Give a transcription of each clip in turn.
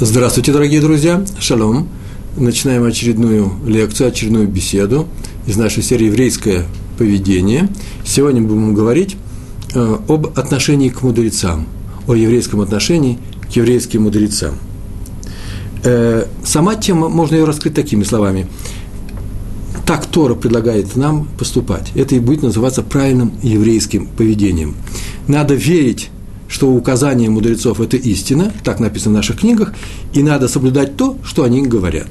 Здравствуйте, дорогие друзья! Шалом! Начинаем очередную лекцию, очередную беседу из нашей серии «Еврейское поведение». Сегодня будем говорить э, об отношении к мудрецам, о еврейском отношении к еврейским мудрецам. Э, сама тема, можно ее раскрыть такими словами. Так Тора предлагает нам поступать. Это и будет называться правильным еврейским поведением. Надо верить что указание мудрецов – это истина, так написано в наших книгах, и надо соблюдать то, что они говорят.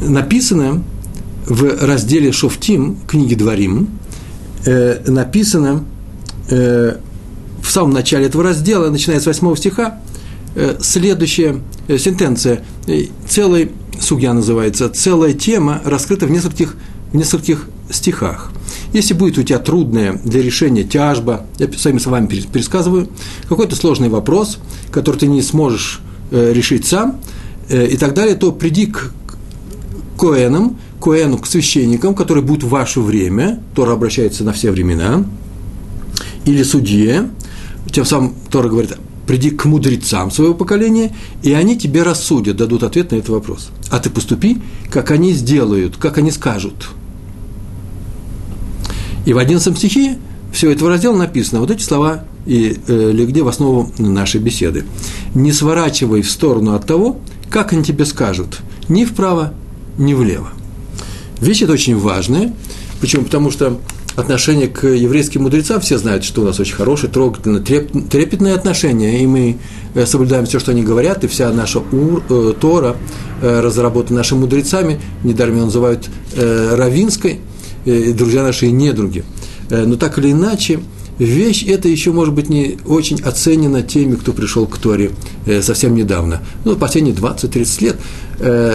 Написано в разделе Шофтим, книги Дворим, э, написано э, в самом начале этого раздела, начиная с 8 стиха, э, следующая э, сентенция, э, целый, сугья называется, целая тема раскрыта в нескольких, в нескольких стихах. Если будет у тебя трудная для решения тяжба, я своими словами пересказываю, какой-то сложный вопрос, который ты не сможешь э, решить сам, э, и так далее, то приди к коэнам, коэну, к священникам, которые будут в ваше время, Тора обращается на все времена, или судье, тем самым Тора говорит, приди к мудрецам своего поколения, и они тебе рассудят, дадут ответ на этот вопрос. А ты поступи, как они сделают, как они скажут – и в 11 стихе все этого раздела написано, вот эти слова и э, легли в основу нашей беседы. «Не сворачивай в сторону от того, как они тебе скажут, ни вправо, ни влево». Вещь это очень важная, почему? Потому что отношение к еврейским мудрецам, все знают, что у нас очень хорошее, трогательное, трепетное отношение, и мы э, соблюдаем все, что они говорят, и вся наша ур, э, Тора э, разработана нашими мудрецами, недаром ее называют э, равинской, Э, друзья наши недруги. Э, но так или иначе, вещь эта еще, может быть, не очень оценена теми, кто пришел к Торе э, совсем недавно. Ну, последние 20-30 лет,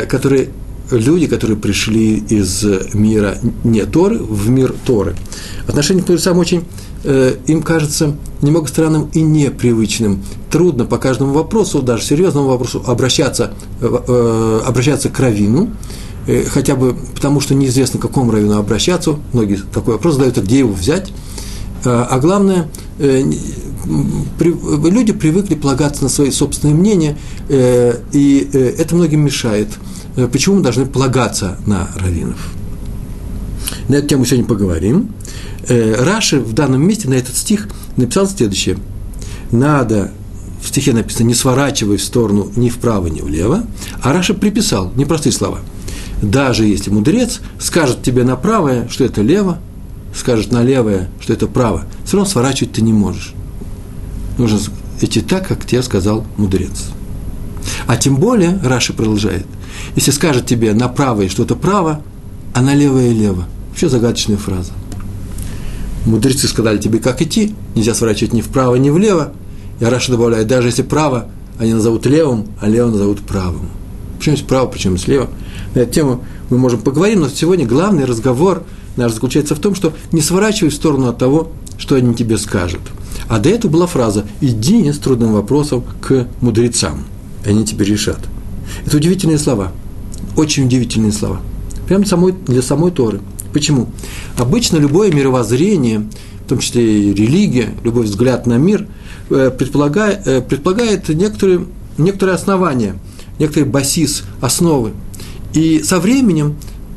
которые люди, которые пришли из мира не Торы в мир Торы. Отношение к мудрецам очень, им кажется, немного странным и непривычным. Трудно по каждому вопросу, даже серьезному вопросу, обращаться, обращаться к равину, хотя бы потому, что неизвестно, к какому району обращаться, многие такой вопрос задают, а где его взять, э, а главное, э, люди привыкли полагаться на свои собственные мнения, и это многим мешает. Почему мы должны полагаться на раввинов? На эту тему сегодня поговорим. Раши в данном месте на этот стих написал следующее. Надо в стихе написано «не сворачивай в сторону ни вправо, ни влево», а Раша приписал непростые слова – даже если мудрец скажет тебе на правое, что это лево, скажет на левое, что это право, все равно сворачивать ты не можешь. Нужно идти так, как тебе сказал мудрец. А тем более, Раши продолжает, если скажет тебе на правое что-то право, а на левое лево. Вообще загадочная фраза. Мудрецы сказали тебе, как идти, нельзя сворачивать ни вправо, ни влево. И Раша добавляет, даже если право, они назовут левым, а лево назовут правым. Почему справа, почему слева? На эту тему мы можем поговорить, но сегодня главный разговор наш заключается в том, что не сворачивай в сторону от того, что они тебе скажут. А до этого была фраза «иди с трудным вопросом к мудрецам, они тебе решат». Это удивительные слова, очень удивительные слова. Прямо самой, для самой Торы. Почему? Обычно любое мировоззрение, в том числе и религия, любой взгляд на мир, э, предполагает, э, предполагает некоторые, некоторые основания – некоторый басис, основы. И со временем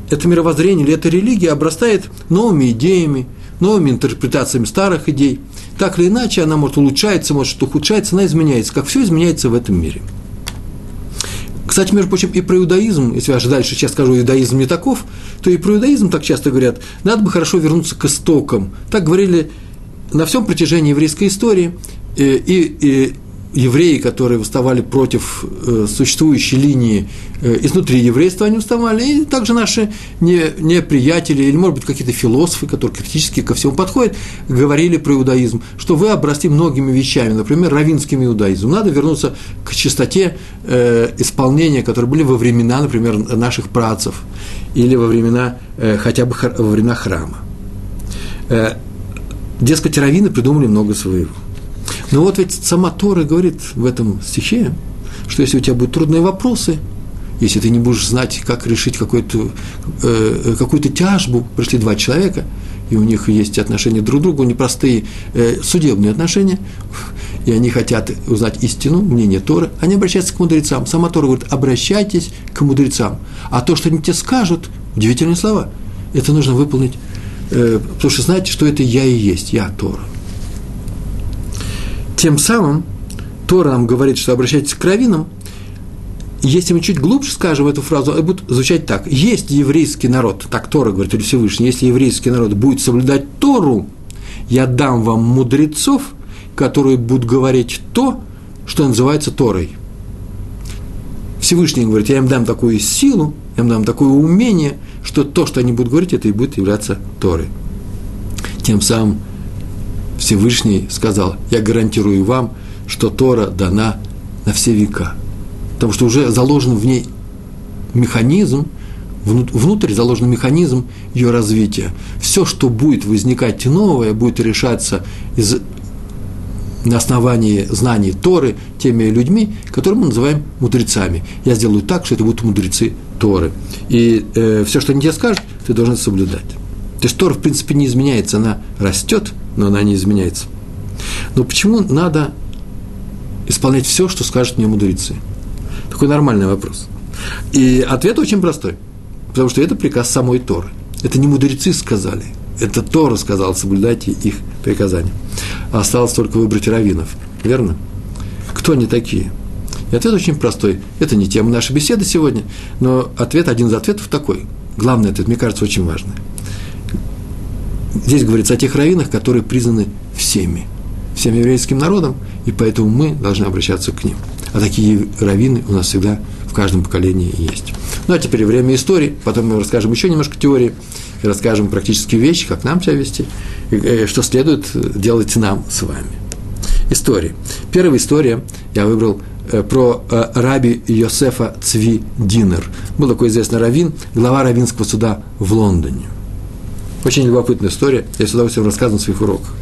это мировоззрение или эта религия обрастает новыми идеями, новыми интерпретациями старых идей. Так или иначе, она может улучшаться, может ухудшаться, она изменяется, как все изменяется в этом мире. Кстати, между прочим, и про иудаизм, если я же дальше сейчас скажу, иудаизм не таков, то и про иудаизм так часто говорят, надо бы хорошо вернуться к истокам. Так говорили на всем протяжении еврейской истории, и, и, евреи, которые выставали против э, существующей линии э, изнутри еврейства, они уставали, и также наши не, не приятели, или, может быть, какие-то философы, которые критически ко всему подходят, говорили про иудаизм, что вы обросли многими вещами, например, равинским иудаизмом. Надо вернуться к чистоте э, исполнения, которые были во времена, например, наших працев, или во времена, э, хотя бы во времена храма. Э, дескать, раввины придумали много своего. Но вот ведь сама Тора говорит в этом стихе, что если у тебя будут трудные вопросы, если ты не будешь знать, как решить какую-то, э, какую-то тяжбу, пришли два человека, и у них есть отношения друг к другу, непростые э, судебные отношения, и они хотят узнать истину, мнение Торы, они обращаются к мудрецам. Сама Тора говорит, обращайтесь к мудрецам. А то, что они тебе скажут, удивительные слова, это нужно выполнить, э, потому что знаете, что это я и есть, я Тора. Тем самым Тора нам говорит, что обращайтесь к раввинам, если мы чуть глубже скажем эту фразу, это будет звучать так. Есть еврейский народ, так Тора говорит, или Всевышний, если еврейский народ будет соблюдать Тору, я дам вам мудрецов, которые будут говорить то, что называется Торой. Всевышний говорит, я им дам такую силу, я им дам такое умение, что то, что они будут говорить, это и будет являться Торой. Тем самым Всевышний сказал, я гарантирую вам, что Тора дана на все века – потому что уже заложен в ней механизм, внутрь заложен механизм ее развития. Все, что будет возникать новое, будет решаться из, на основании знаний Торы теми людьми, которые мы называем мудрецами. Я сделаю так, что это будут мудрецы Торы. И э, все, что они тебе скажут, ты должен соблюдать. То есть Тора, в принципе, не изменяется, она растет, но она не изменяется. Но почему надо исполнять все, что скажут мне мудрецы? Такой нормальный вопрос. И ответ очень простой. Потому что это приказ самой Торы. Это не мудрецы сказали. Это Тора сказал, соблюдайте их приказания. Осталось только выбрать раввинов. Верно? Кто они такие? И ответ очень простой. Это не тема нашей беседы сегодня, но ответ, один из ответов такой. Главный ответ, мне кажется, очень важный. Здесь говорится о тех раввинах, которые признаны всеми, всем еврейским народом, и поэтому мы должны обращаться к ним – а такие раввины у нас всегда в каждом поколении есть. Ну, а теперь время истории, потом мы расскажем еще немножко теории, и расскажем практические вещи, как нам себя вести, и э, что следует делать нам с вами. История. Первая история я выбрал э, про э, раби Йосефа Цви Динер. Был такой известный раввин, глава раввинского суда в Лондоне. Очень любопытная история, я с удовольствием рассказываю на своих уроках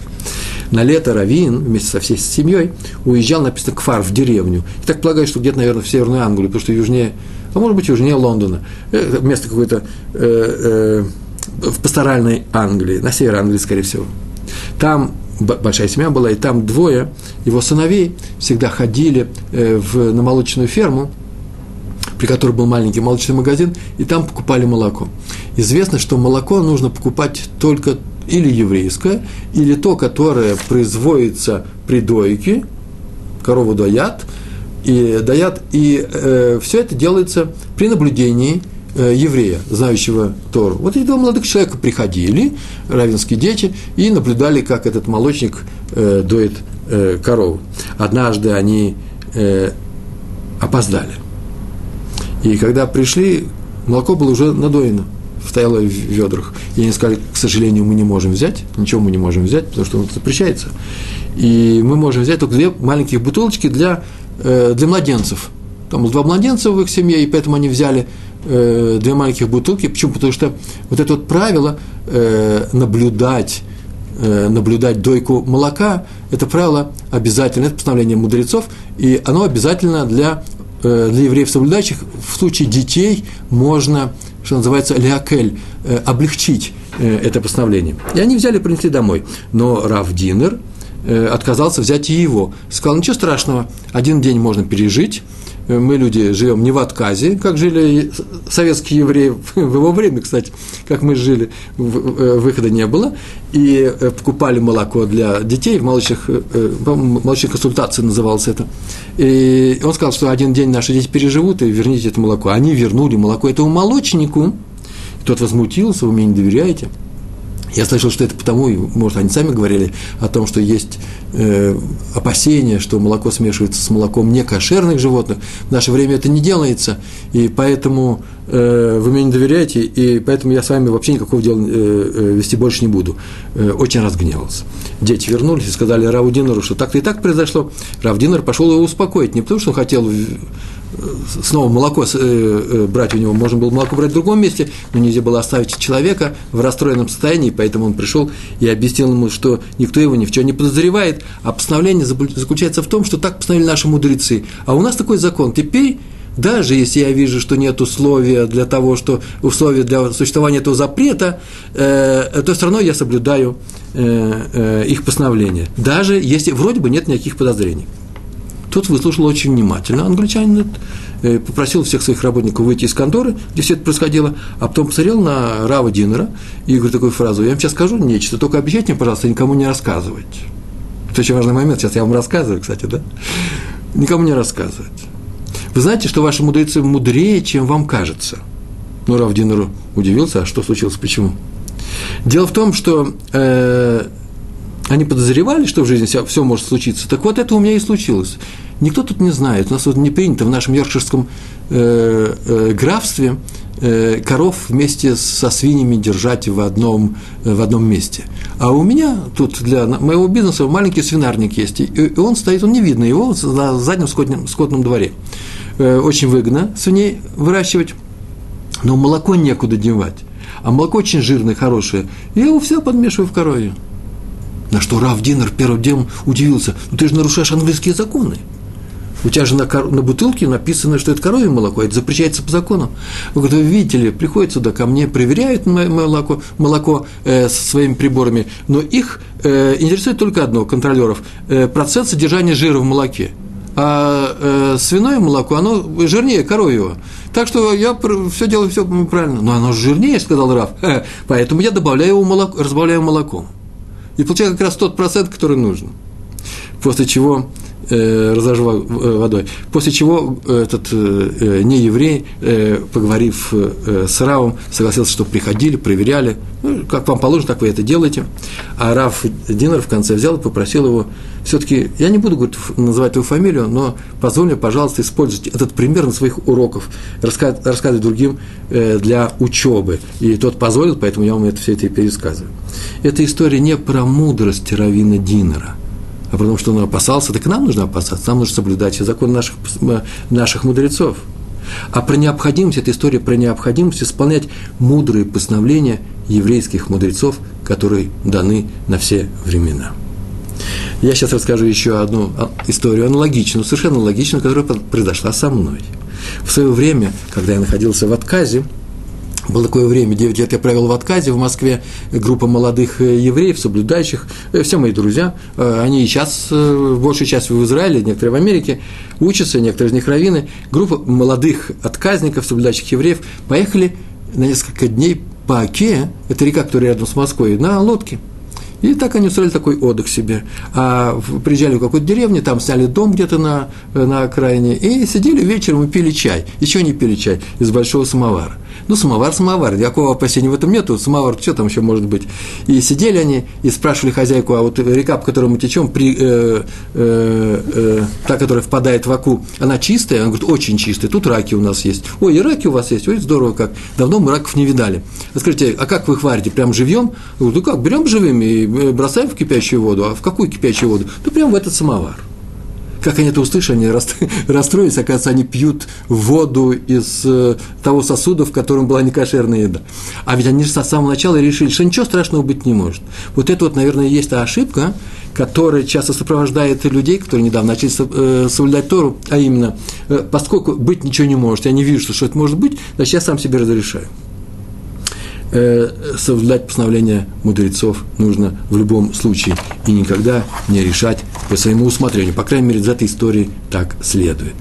на лето Равин вместе со всей семьей уезжал, написано, к Фар, в деревню. И так полагаю, что где-то, наверное, в Северную Англию, потому что южнее, а может быть, южнее Лондона. Э, место какое-то э, э, в пасторальной Англии, на север Англии, скорее всего. Там большая семья была, и там двое его сыновей всегда ходили э, в, на молочную ферму, при которой был маленький молочный магазин, и там покупали молоко. Известно, что молоко нужно покупать только или еврейское, или то, которое производится при дойке, корову доят, и доят, и э, все это делается при наблюдении э, еврея, знающего Тору. Вот эти два молодых человека приходили, равенские дети, и наблюдали, как этот молочник э, доит э, корову. Однажды они э, опоздали. И когда пришли, молоко было уже надоено стояло в ведрах. И они сказали, к сожалению, мы не можем взять, ничего мы не можем взять, потому что он запрещается. И мы можем взять только две маленьких бутылочки для, э, для младенцев. Там было два младенца в их семье, и поэтому они взяли э, две маленьких бутылки. Почему? Потому что вот это вот правило э, наблюдать наблюдать дойку молока, это правило обязательно, это постановление мудрецов, и оно обязательно для, для евреев соблюдающих. В случае детей можно что называется, леакель, э, облегчить э, это постановление. И они взяли принесли домой. Но Рав Динер э, отказался взять и его. Сказал, ничего страшного, один день можно пережить, мы люди живем не в отказе, как жили советские евреи в его время, кстати, как мы жили, выхода не было, и покупали молоко для детей, в молочных, молочных консультациях называлось это. И он сказал, что один день наши дети переживут, и верните это молоко. Они вернули молоко этому молочнику, тот возмутился, вы мне не доверяете – я слышал, что это потому, может, они сами говорили о том, что есть э, опасения, что молоко смешивается с молоком некошерных животных. В наше время это не делается, и поэтому э, вы мне не доверяете, и поэтому я с вами вообще никакого дела э, э, вести больше не буду. Э, очень разгневался. Дети вернулись и сказали Равдинеру, что так-то и так произошло. Равдинер пошел его успокоить, не потому что он хотел снова молоко э, э, брать у него, можно было молоко брать в другом месте, но нельзя было оставить человека в расстроенном состоянии, поэтому он пришел и объяснил ему, что никто его ни в чем не подозревает, а постановление заключается в том, что так постановили наши мудрецы. А у нас такой закон. Теперь даже если я вижу, что нет условия для того, что условия для существования этого запрета, э, то все равно я соблюдаю э, э, их постановление, даже если вроде бы нет никаких подозрений. Тот выслушал очень внимательно. Англичанин э, попросил всех своих работников выйти из конторы, где все это происходило, а потом посмотрел на Рава Динера и говорит такую фразу, я вам сейчас скажу нечто, только обещайте мне, пожалуйста, никому не рассказывать. Это очень важный момент, сейчас я вам рассказываю, кстати, да? Никому не рассказывать. Вы знаете, что ваши мудрецы мудрее, чем вам кажется. Ну, Рав Динеру удивился, а что случилось, почему? Дело в том, что э, они подозревали, что в жизни все, все может случиться. Так вот, это у меня и случилось. Никто тут не знает. У нас вот не принято в нашем йоркширском э, э, графстве э, коров вместе со свиньями держать в одном, в одном месте. А у меня тут для моего бизнеса маленький свинарник есть, и он стоит, он не видно его на заднем скотном, скотном дворе. Очень выгодно свиней выращивать, но молоко некуда девать. А молоко очень жирное, хорошее. Я его все подмешиваю в коровью. На что Раф Динер первым делом удивился. Ну ты же нарушаешь английские законы. У тебя же на, на бутылке написано, что это коровье молоко, это запрещается по закону. Вы говорите, вы видите ли, приходят сюда ко мне, проверяют молоко, молоко э, со своими приборами, но их э, интересует только одно, контролеров, э, процент содержания жира в молоке. А э, свиное молоко, оно жирнее коровьего. Так что я все делаю все правильно. Но оно жирнее, сказал Раф. Э, поэтому я добавляю его молоко, разбавляю молоком. И получаю как раз тот процент, который нужен. После чего э, разожевал э, водой. После чего этот э, нееврей, э, поговорив с Равом, согласился, что приходили, проверяли, ну, как вам положено, так вы это делаете. А Рав Динер в конце взял и попросил его, все-таки, я не буду говорить, называть твою фамилию, но позволь мне, пожалуйста, использовать этот пример на своих уроках, рассказывать, рассказывать другим для учебы. И тот позволил, поэтому я вам это все это и пересказываю. Эта история не про мудрость Равина Динера – а потому что он опасался, так и нам нужно опасаться, нам нужно соблюдать закон наших, наших мудрецов. А про необходимость, эта история про необходимость исполнять мудрые постановления еврейских мудрецов, которые даны на все времена. Я сейчас расскажу еще одну историю аналогичную, совершенно аналогичную, которая произошла со мной. В свое время, когда я находился в отказе, было такое время, 9 лет я провел в отказе в Москве, группа молодых э, евреев, соблюдающих, э, все мои друзья, э, они сейчас, большую часть в Израиле, некоторые в Америке, учатся, некоторые из них раввины, группа молодых отказников, соблюдающих евреев, поехали на несколько дней по Оке, это река, которая рядом с Москвой, на лодке – и так они устроили такой отдых себе. А приезжали в какую-то деревню, там сняли дом где-то на, на окраине, и сидели вечером и пили чай. Еще не пили чай из большого самовара. Ну, самовар, самовар, никакого опасения в этом нету, самовар, что там еще может быть. И сидели они и спрашивали хозяйку, а вот река, по которой мы течем, при, э, э, э, та, которая впадает в Аку, она чистая? Она говорит, очень чистая, тут раки у нас есть. Ой, и раки у вас есть, ой, здорово как. Давно мы раков не видали. А скажите, а как вы их варите, прям живьем? Ну как, берем живыми и э, бросаем в кипящую воду. А в какую кипящую воду? Да прям в этот самовар. Как они это услышали, они расстроились, оказывается, они пьют воду из э, того сосуда, в котором была некошерная еда. А ведь они с самого начала решили, что ничего страшного быть не может. Вот это вот, наверное, есть та ошибка, которая часто сопровождает людей, которые недавно начали э, соблюдать Тору, а именно, э, поскольку быть ничего не может, я не вижу, что это может быть, значит, я сам себе разрешаю э, соблюдать постановления мудрецов нужно в любом случае и никогда не решать по своему усмотрению. По крайней мере, из этой истории так следует.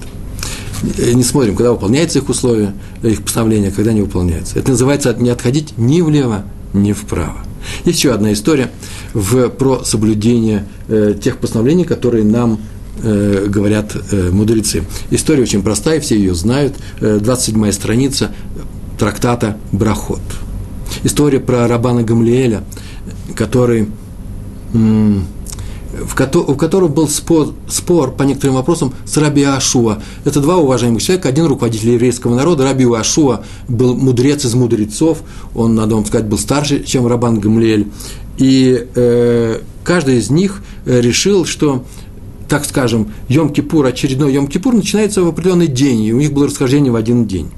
Э, не смотрим, когда выполняются их условия, их постановления, когда не выполняются. Это называется не отходить ни влево, ни вправо. Есть еще одна история в, про соблюдение э, тех постановлений, которые нам э, говорят э, мудрецы. История очень простая, все ее знают. Э, 27 страница трактата «Брахот» история про Рабана Гамлиэля, который, у которого был спор, спор по некоторым вопросам с Раби Ашуа. Это два уважаемых человека, один руководитель еврейского народа, Раби Ашуа был мудрец из мудрецов, он, надо вам сказать, был старше, чем Рабан Гамлиэль. И э, каждый из них э, решил, что так скажем, Йом-Кипур, очередной Йом-Кипур начинается в определенный день, и у них было расхождение в один день.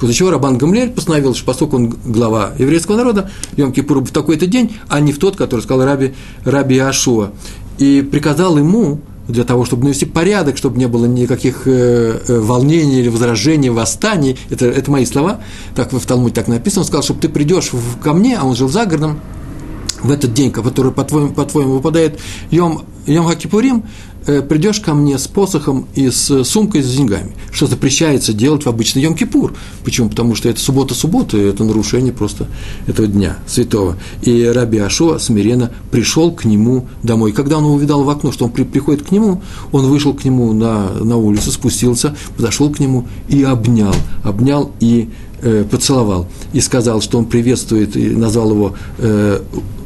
После чего Рабан Гамлель постановил, что поскольку он глава еврейского народа, Йом Кипур в такой-то день, а не в тот, который сказал Раби, Раби Ашуа. И приказал ему для того, чтобы навести порядок, чтобы не было никаких э, э, волнений или возражений, восстаний. Это, это мои слова, так в Талмуде так написано. Он сказал, чтобы ты придешь ко мне, а он жил за городом, в этот день, который, по-твоему, по-твоему выпадает Йом, Йом Хакипурим, придешь ко мне с посохом и с сумкой с деньгами, что запрещается делать в обычный Йом-Кипур. Почему? Потому что это суббота-суббота, это нарушение просто этого дня святого. И Раби Ашуа смиренно пришел к нему домой. Когда он увидал в окно, что он при, приходит к нему, он вышел к нему на, на улицу, спустился, подошел к нему и обнял. Обнял и э, поцеловал. И сказал, что он приветствует, и назвал его э,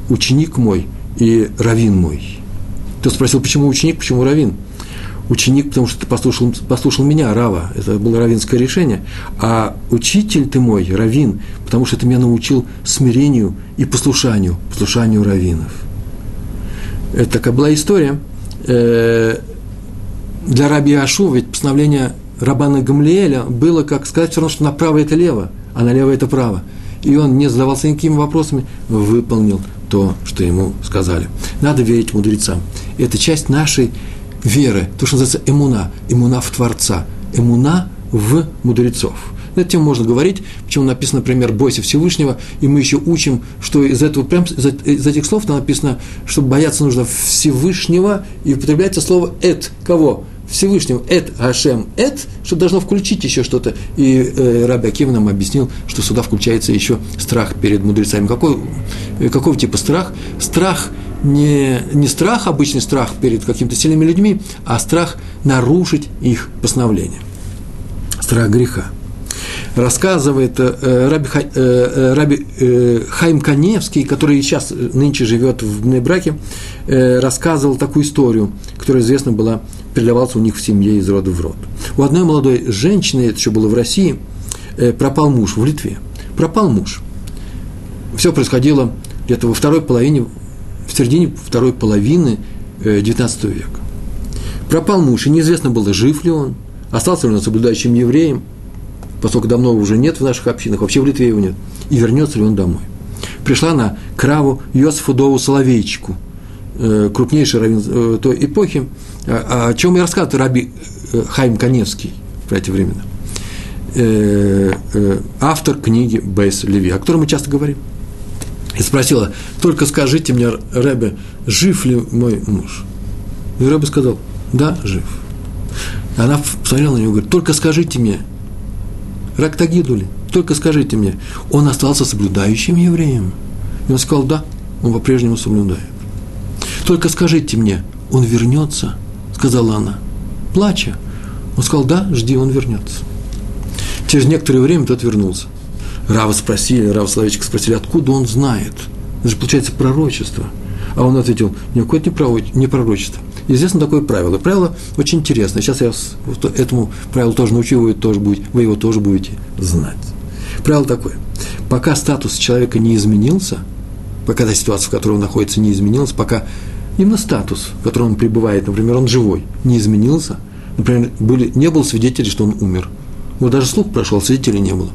ученик мой и равин мой. Кто спросил, почему ученик, почему равин? Ученик, потому что ты послушал, послушал меня, Рава, это было равинское решение, а учитель ты мой, равин, потому что ты меня научил смирению и послушанию, послушанию равинов. Это такая была история. Э, для Раби Ашу ведь постановление Рабана Гамлиэля было, как сказать, все равно, что направо это лево, а налево это право. И он не задавался никакими вопросами, выполнил то, что ему сказали. Надо верить мудрецам. Это часть нашей веры, то, что называется эмуна, эмуна в Творца, эмуна в мудрецов. На эту тему можно говорить, почему написано, например, «бойся Всевышнего», и мы еще учим, что из, этого, прям, из, этих слов написано, что бояться нужно Всевышнего, и употребляется слово «эт». Кого? Всевышнего «эт Ашем эт», что должно включить еще что-то. И э, Раби Аким нам объяснил, что сюда включается еще страх перед мудрецами. Какой, э, какого типа страх? Страх не, не страх, обычный страх перед какими-то сильными людьми, а страх нарушить их постановление. Страх греха. Рассказывает э, Раби, э, э, Раби э, Хайм Каневский, который сейчас нынче живет в Нейбраке, э, рассказывал такую историю, которая известна была передавался у них в семье из рода в род. У одной молодой женщины, это еще было в России, э, пропал муж в Литве. Пропал муж. Все происходило где-то во второй половине, в середине второй половины XIX э, века. Пропал муж, и неизвестно было, жив ли он, остался ли он соблюдающим евреем, поскольку давно уже нет в наших общинах, вообще в Литве его нет, и вернется ли он домой. Пришла она к Раву Йосифу Дову Соловейчику, э, крупнейший раввин той эпохи, о чем и рассказывает Раби э, Хайм Каневский в эти времена. Э, э, автор книги Бейс Леви, о котором мы часто говорим. И спросила, только скажите мне, Рэбе, жив ли мой муж? И Рэбе сказал, да, жив. Она посмотрела на него и говорит, только скажите мне, Рактагидули, только скажите мне, он остался соблюдающим евреем? И он сказал, да, он по-прежнему соблюдает. Только скажите мне, он вернется – сказала она, плача. Он сказал, да, жди, он вернется. Через некоторое время тот вернулся. Рава спросили, Рава Соловейчик спросили, откуда он знает? Это же, получается, пророчество. А он ответил, никакое это не пророчество. Известно такое правило. Правило очень интересное. Сейчас я этому правилу тоже научу, вы, тоже будете, вы его тоже будете знать. Правило такое. Пока статус человека не изменился, пока та ситуация, в которой он находится, не изменилась, пока именно статус, в котором он пребывает, например, он живой, не изменился, например, были, не было свидетелей, что он умер. Вот даже слух прошел, свидетелей не было.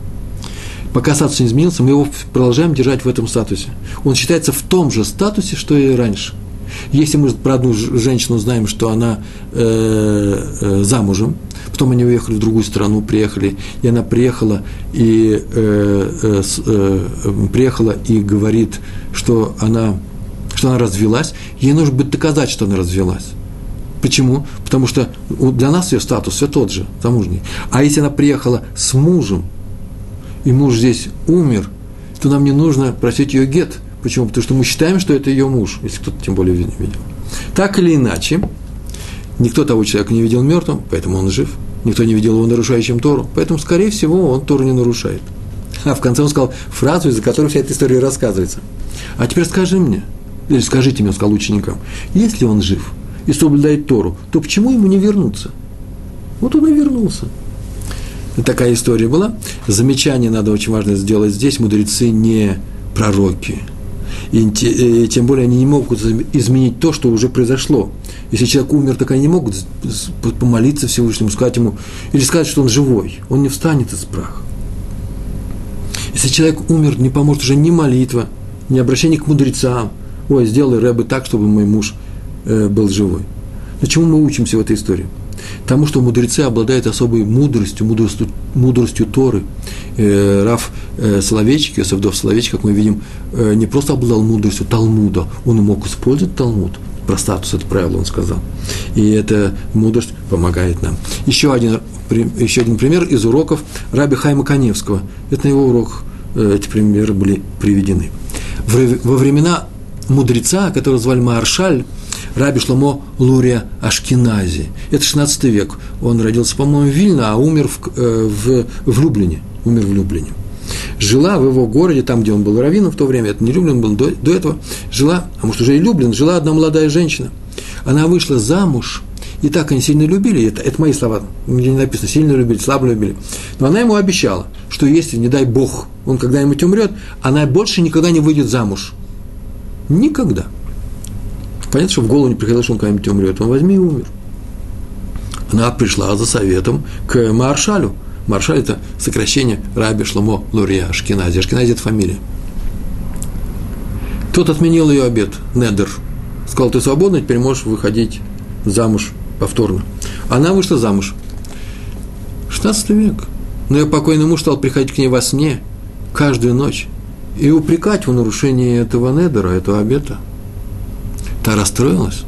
Пока статус не изменился, мы его продолжаем держать в этом статусе. Он считается в том же статусе, что и раньше. Если мы про одну женщину знаем, что она э, э, замужем, потом они уехали в другую страну, приехали, и она приехала и, э, э, э, приехала и говорит, что она что она развелась, ей нужно будет доказать, что она развелась. Почему? Потому что для нас ее статус все тот же, замужний. А если она приехала с мужем, и муж здесь умер, то нам не нужно просить ее гет. Почему? Потому что мы считаем, что это ее муж, если кто-то тем более видел. Так или иначе, никто того человека не видел мертвым, поэтому он жив. Никто не видел его нарушающим Тору, поэтому, скорее всего, он Тору не нарушает. А в конце он сказал фразу, из-за которой вся эта история рассказывается. А теперь скажи мне, или скажите мне, сказал ученикам, если он жив и соблюдает Тору, то почему ему не вернуться? Вот он и вернулся. Такая история была. Замечание надо очень важно сделать здесь. Мудрецы не пророки. И э, тем более они не могут изменить то, что уже произошло. Если человек умер, так они не могут помолиться Всевышнему, сказать ему, или сказать, что он живой. Он не встанет из праха. Если человек умер, не поможет уже ни молитва, ни обращение к мудрецам, ой, сделай Рэбе так, чтобы мой муж э, был живой. Но чему мы учимся в этой истории? Тому, что мудрецы обладают особой мудростью, мудростью, мудростью Торы. Э, Раф э, Соловейчик, Йосефдов Соловейчик, как мы видим, не просто обладал мудростью Талмуда, он мог использовать Талмуд. Про статус это правило он сказал. И эта мудрость помогает нам. Еще один, еще один пример из уроков Раби Хайма Каневского. Это на его уроках эти примеры были приведены. Во времена мудреца, которого звали Маршаль, Раби Шломо Лурия Ашкинази. Это 16 век. Он родился, по-моему, в Вильно, а умер в, э, в, в Люблине. Умер в Люблине. Жила в его городе, там, где он был раввином в то время, это не Люблин был, до, до этого жила, а может уже и Люблин, жила одна молодая женщина. Она вышла замуж, и так они сильно любили, это, это мои слова, где не написано, сильно любили, слабо любили. Но она ему обещала, что если, не дай Бог, он когда-нибудь умрет, она больше никогда не выйдет замуж. Никогда. Понятно, что в голову не приходило, что он когда-нибудь умрет. Он возьми и умер. Она пришла за советом к Маршалю. Маршаль – это сокращение Раби Шломо Лурия Ашкенази. Ашкенази – это фамилия. Тот отменил ее обед, Недер. Сказал, ты свободна, теперь можешь выходить замуж повторно. Она вышла замуж. 16 век. Но ее покойный муж стал приходить к ней во сне каждую ночь и упрекать в нарушении этого недера, этого обета – Та расстроилась.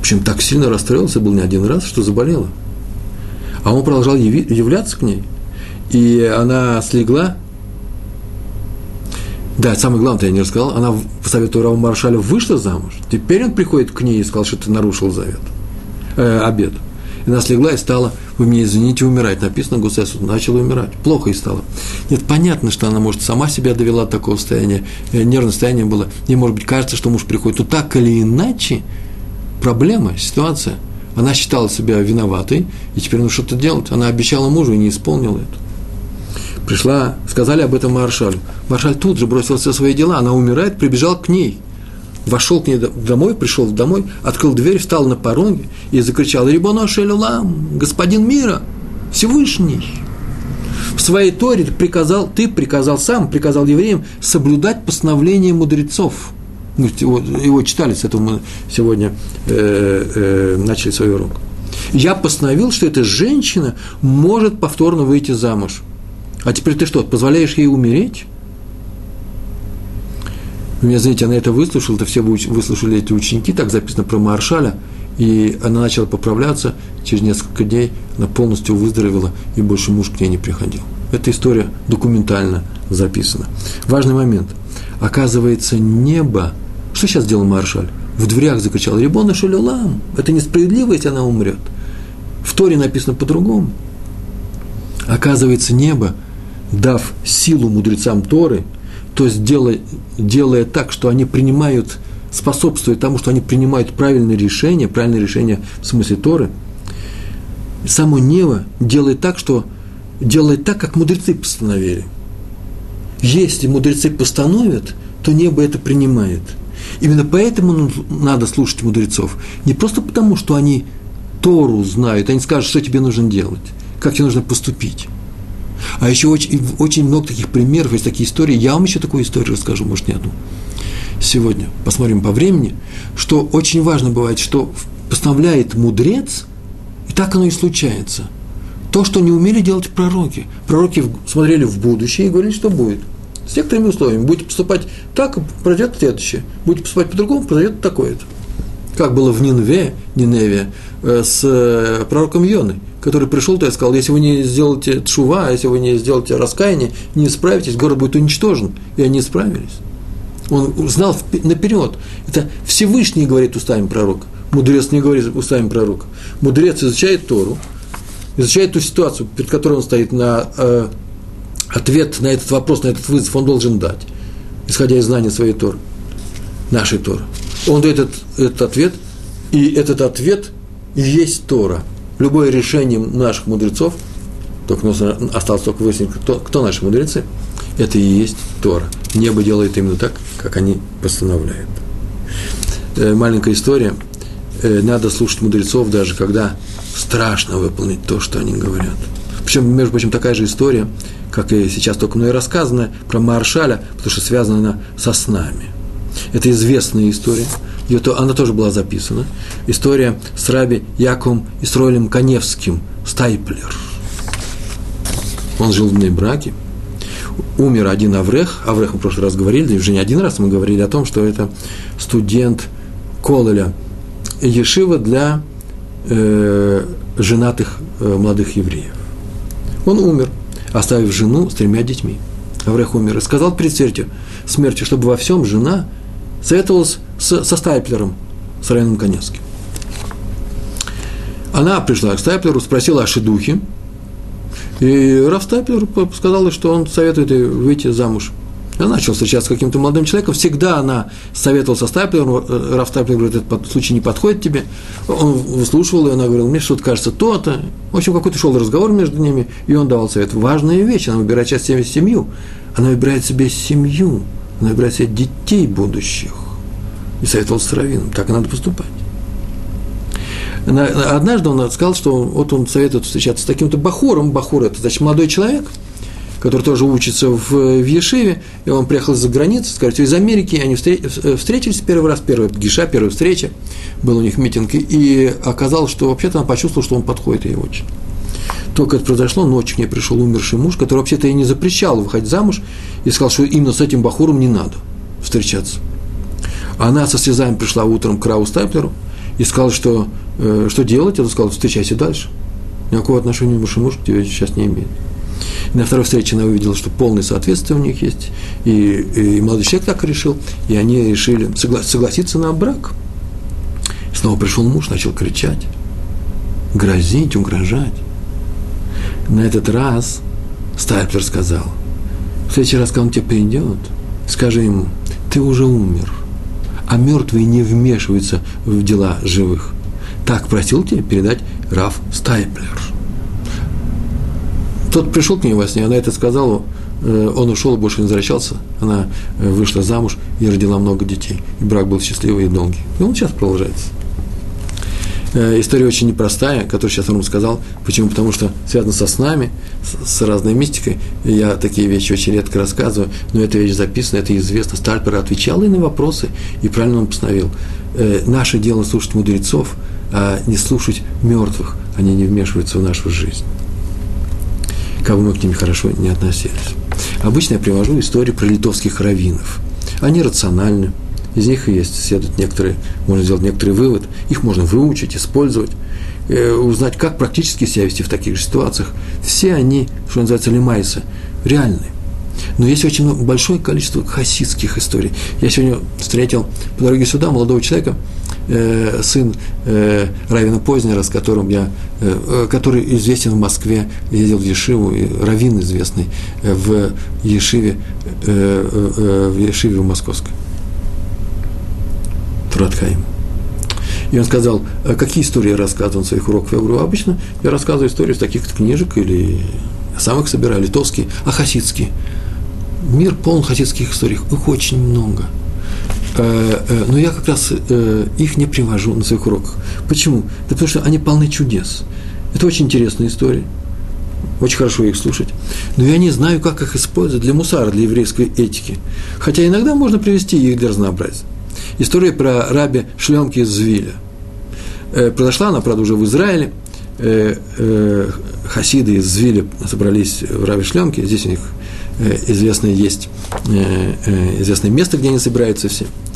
Общем, так сильно расстроился был не один раз, что заболела. А он продолжал являться к ней. И она слегла. Да, самое главное, я не рассказал. Она по совету Рава Маршаля вышла замуж. Теперь он приходит к ней и сказал, что ты нарушил завет, э, обед. И она слегла и стала, вы меня извините, умирать. Написано, Гусесу начала умирать. Плохо и стало. Нет, понятно, что она, может, сама себя довела до такого состояния, э, нервное состояние было. Ей, может быть, кажется, что муж приходит. Но так или иначе, проблема, ситуация. Она считала себя виноватой, и теперь нужно что-то делать. Она обещала мужу и не исполнила это. Пришла, сказали об этом Маршалю. Маршаль тут же бросил все свои дела, она умирает, прибежал к ней – вошел к ней домой, пришел домой, открыл дверь, встал на пороге и закричал «Рибоно шелюлам, господин мира, Всевышний!» В своей Торе приказал, ты приказал сам, приказал евреям соблюдать постановление мудрецов. Мы его, его читали, с этого мы сегодня э, э, начали свой урок. Я постановил, что эта женщина может повторно выйти замуж. А теперь ты что, позволяешь ей умереть? Вы меня знаете, она это выслушала, это все выслушали эти ученики, так записано про Маршаля, и она начала поправляться, через несколько дней она полностью выздоровела, и больше муж к ней не приходил. Эта история документально записана. Важный момент. Оказывается, небо... Что сейчас делал Маршаль? В дверях закричал «Рибона шалюлам!» Это несправедливо, если она умрет. В Торе написано по-другому. Оказывается, небо, дав силу мудрецам Торы – то есть делая, делая так, что они принимают, способствуя тому, что они принимают правильные решения, правильные решения в смысле Торы, само небо делает так, что делает так, как мудрецы постановили. Если мудрецы постановят, то небо это принимает. Именно поэтому надо слушать мудрецов. Не просто потому, что они Тору знают, они скажут, что тебе нужно делать, как тебе нужно поступить. А еще очень, очень много таких примеров, есть такие истории. Я вам еще такую историю расскажу, может, не одну. Сегодня посмотрим по времени, что очень важно бывает, что постановляет мудрец, и так оно и случается. То, что не умели делать пророки. Пророки смотрели в будущее и говорили, что будет. С некоторыми условиями. Будете поступать так, пройдет следующее. Будете поступать по-другому, пройдет такое-то. Как было в Нинве, Ниневе, э, с э, пророком Йоной который пришел туда и сказал, если вы не сделаете чува, если вы не сделаете раскаяние, не справитесь, город будет уничтожен. И они справились. Он знал наперед. Это Всевышний говорит устами пророка. Мудрец не говорит устами пророка. Мудрец изучает Тору, изучает ту ситуацию, перед которой он стоит на э, ответ на этот вопрос, на этот вызов, он должен дать, исходя из знания своей Торы, нашей Торы. Он дает этот, этот ответ, и этот ответ и есть Тора – любое решение наших мудрецов, только осталось только выяснить, кто, кто наши мудрецы, это и есть Тора. Небо делает именно так, как они постановляют. Э, маленькая история. Э, надо слушать мудрецов, даже когда страшно выполнить то, что они говорят. Причем, между прочим, такая же история, как и сейчас только мной рассказанная, про Маршаля, потому что связана она со снами. Это известная история. ее, то, она тоже была записана. История с раби Яковом Исроилем Коневским, Стайплер. Он жил в браке, умер один Аврех, Аврех мы в прошлый раз говорили, уже не один раз мы говорили о том, что это студент Кололя, Ешива для э, женатых э, молодых евреев. Он умер, оставив жену с тремя детьми. Аврех умер и сказал перед смертью, смертью, чтобы во всем жена советовалась с, со Стайплером, с Райаном Коневским. Она пришла к Стайплеру, спросила о шедухе, и Раф Стайплер сказал, что он советует ей выйти замуж. Я начал встречаться с каким-то молодым человеком, всегда она советовала со Стайплером, э, Раф Стайплер говорит, этот случай не подходит тебе. Он выслушивал, и она говорила, мне что-то кажется то-то. В общем, какой-то шел разговор между ними, и он давал совет. Важная вещь, она выбирает сейчас себе семью. Она выбирает себе семью, она выбирает себе детей будущих. И советовал с Равином, так и надо поступать. Однажды он сказал, что вот он советует встречаться с таким-то Бахуром. Бахур – это, значит, молодой человек – который тоже учится в, в Ешиве, и он приехал из-за границы, скажите, из Америки, они э, встретились первый раз, первая гиша, первая встреча, был у них митинг, и оказалось, что вообще-то она почувствовала, что он подходит ей очень. Только это произошло, ночью к ней пришел умерший муж, который вообще-то ей не запрещал выходить замуж, и сказал, что именно с этим бахуром не надо встречаться. Она со слезами пришла утром к Рау Стайплеру и сказала, что, э, что делать, он сказал, встречайся дальше. Никакого отношения умерший муж к тебе сейчас не имеет. И на второй встрече она увидела, что полное соответствие у них есть, и, и молодой человек так решил, и они решили согла- согласиться на брак. Снова пришел муж, начал кричать, грозить, угрожать. На этот раз Стайплер сказал, в следующий раз, когда он тебе придет, скажи ему, ты уже умер, а мертвые не вмешиваются в дела живых. Так просил тебе передать Раф Стайплер. Тот пришел к ней во сне, она это сказала, э, он ушел, больше не возвращался, она э, вышла замуж и родила много детей. И брак был счастливый и долгий. И он сейчас продолжается. Э, история очень непростая, которую сейчас он сказал. Почему? Потому что связано со снами, с, разной мистикой. Я такие вещи очень редко рассказываю, но эта вещь записана, это известно. Стальпер отвечал и на вопросы, и правильно он постановил. Наше дело слушать мудрецов, а не слушать мертвых. Они не вмешиваются в нашу жизнь как бы мы к ним хорошо не относились. Обычно я привожу истории про литовских раввинов. Они рациональны, из них есть, следует некоторые, можно сделать некоторый вывод, их можно выучить, использовать, э, узнать, как практически себя вести в таких же ситуациях. Все они, что называется, лимайсы, реальные. Но есть очень большое количество хасидских историй. Я сегодня встретил по дороге сюда молодого человека, э, сын э, Равина Познера, с которым я, э, э, который известен в Москве, ездил в Ешиву, и Равин известный э, в Ешиве, э, э, э, в Ешиве в Московской. Туратхаим. И он сказал, «А какие истории я рассказываю на своих уроках? Я говорю, обычно я рассказываю истории из таких книжек или сам их собираю, литовские, а хасидские. Мир полон хасидских историй, их очень много – Э, э, но я как раз э, их не привожу на своих уроках. Почему? Да потому что они полны чудес. Это очень интересная история. Очень хорошо их слушать. Но я не знаю, как их использовать для мусара, для еврейской этики. Хотя иногда можно привести их для разнообразия. История про раби Шлемки из Звиля. Произошла она, правда, уже в Израиле. Хасиды из Звиля собрались в раби Шлемке. Здесь у них известное есть известное место, где они собираются все – Э,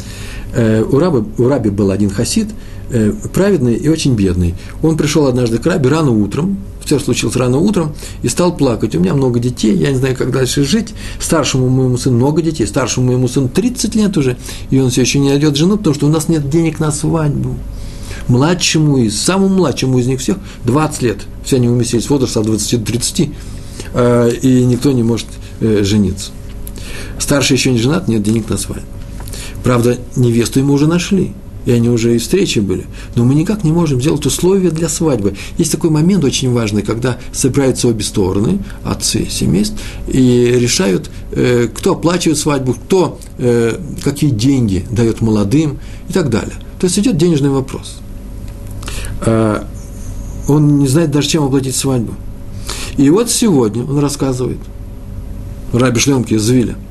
у, раби, у раби был один хасид, э, праведный и очень бедный. Он пришел однажды к раби рано утром, все случилось рано утром, и стал плакать. У меня много детей, я не знаю, как дальше жить. Старшему моему сыну много детей, старшему моему сыну 30 лет уже, и он все еще не найдет жену, потому что у нас нет денег на свадьбу. Младшему и самому младшему из них всех 20 лет. Все они уместились в возраст от 20 до 30, э, и никто не может жениться. Старший еще не женат, нет денег на свадьбу. Правда, невесту ему уже нашли, и они уже и встречи были. Но мы никак не можем сделать условия для свадьбы. Есть такой момент очень важный, когда собираются обе стороны, отцы семейств, и решают, э, кто оплачивает свадьбу, кто э, какие деньги дает молодым и так далее. То есть идет денежный вопрос. А, он не знает даже, чем оплатить свадьбу. И вот сегодня он рассказывает, Раби Шлемки из Виля –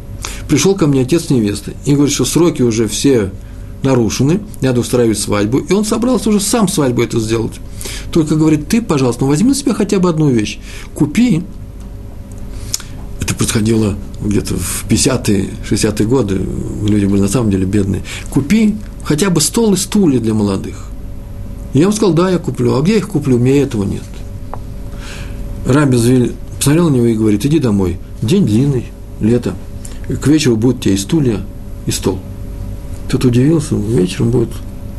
Пришел ко мне отец невесты и говорит, что сроки уже все нарушены, надо устраивать свадьбу, и он собрался уже сам свадьбу это сделать. Только говорит, ты, пожалуйста, ну, возьми на себя хотя бы одну вещь, купи, это происходило где-то в 50-е, 60-е годы, люди были на самом деле бедные, купи хотя бы стол и стулья для молодых. Я ему сказал, да, я куплю, а где я их куплю, у меня этого нет. Раби посмотрел на него и говорит, иди домой, день длинный, лето, к вечеру будут тебе и стулья, и стол. Тот удивился, вечером будет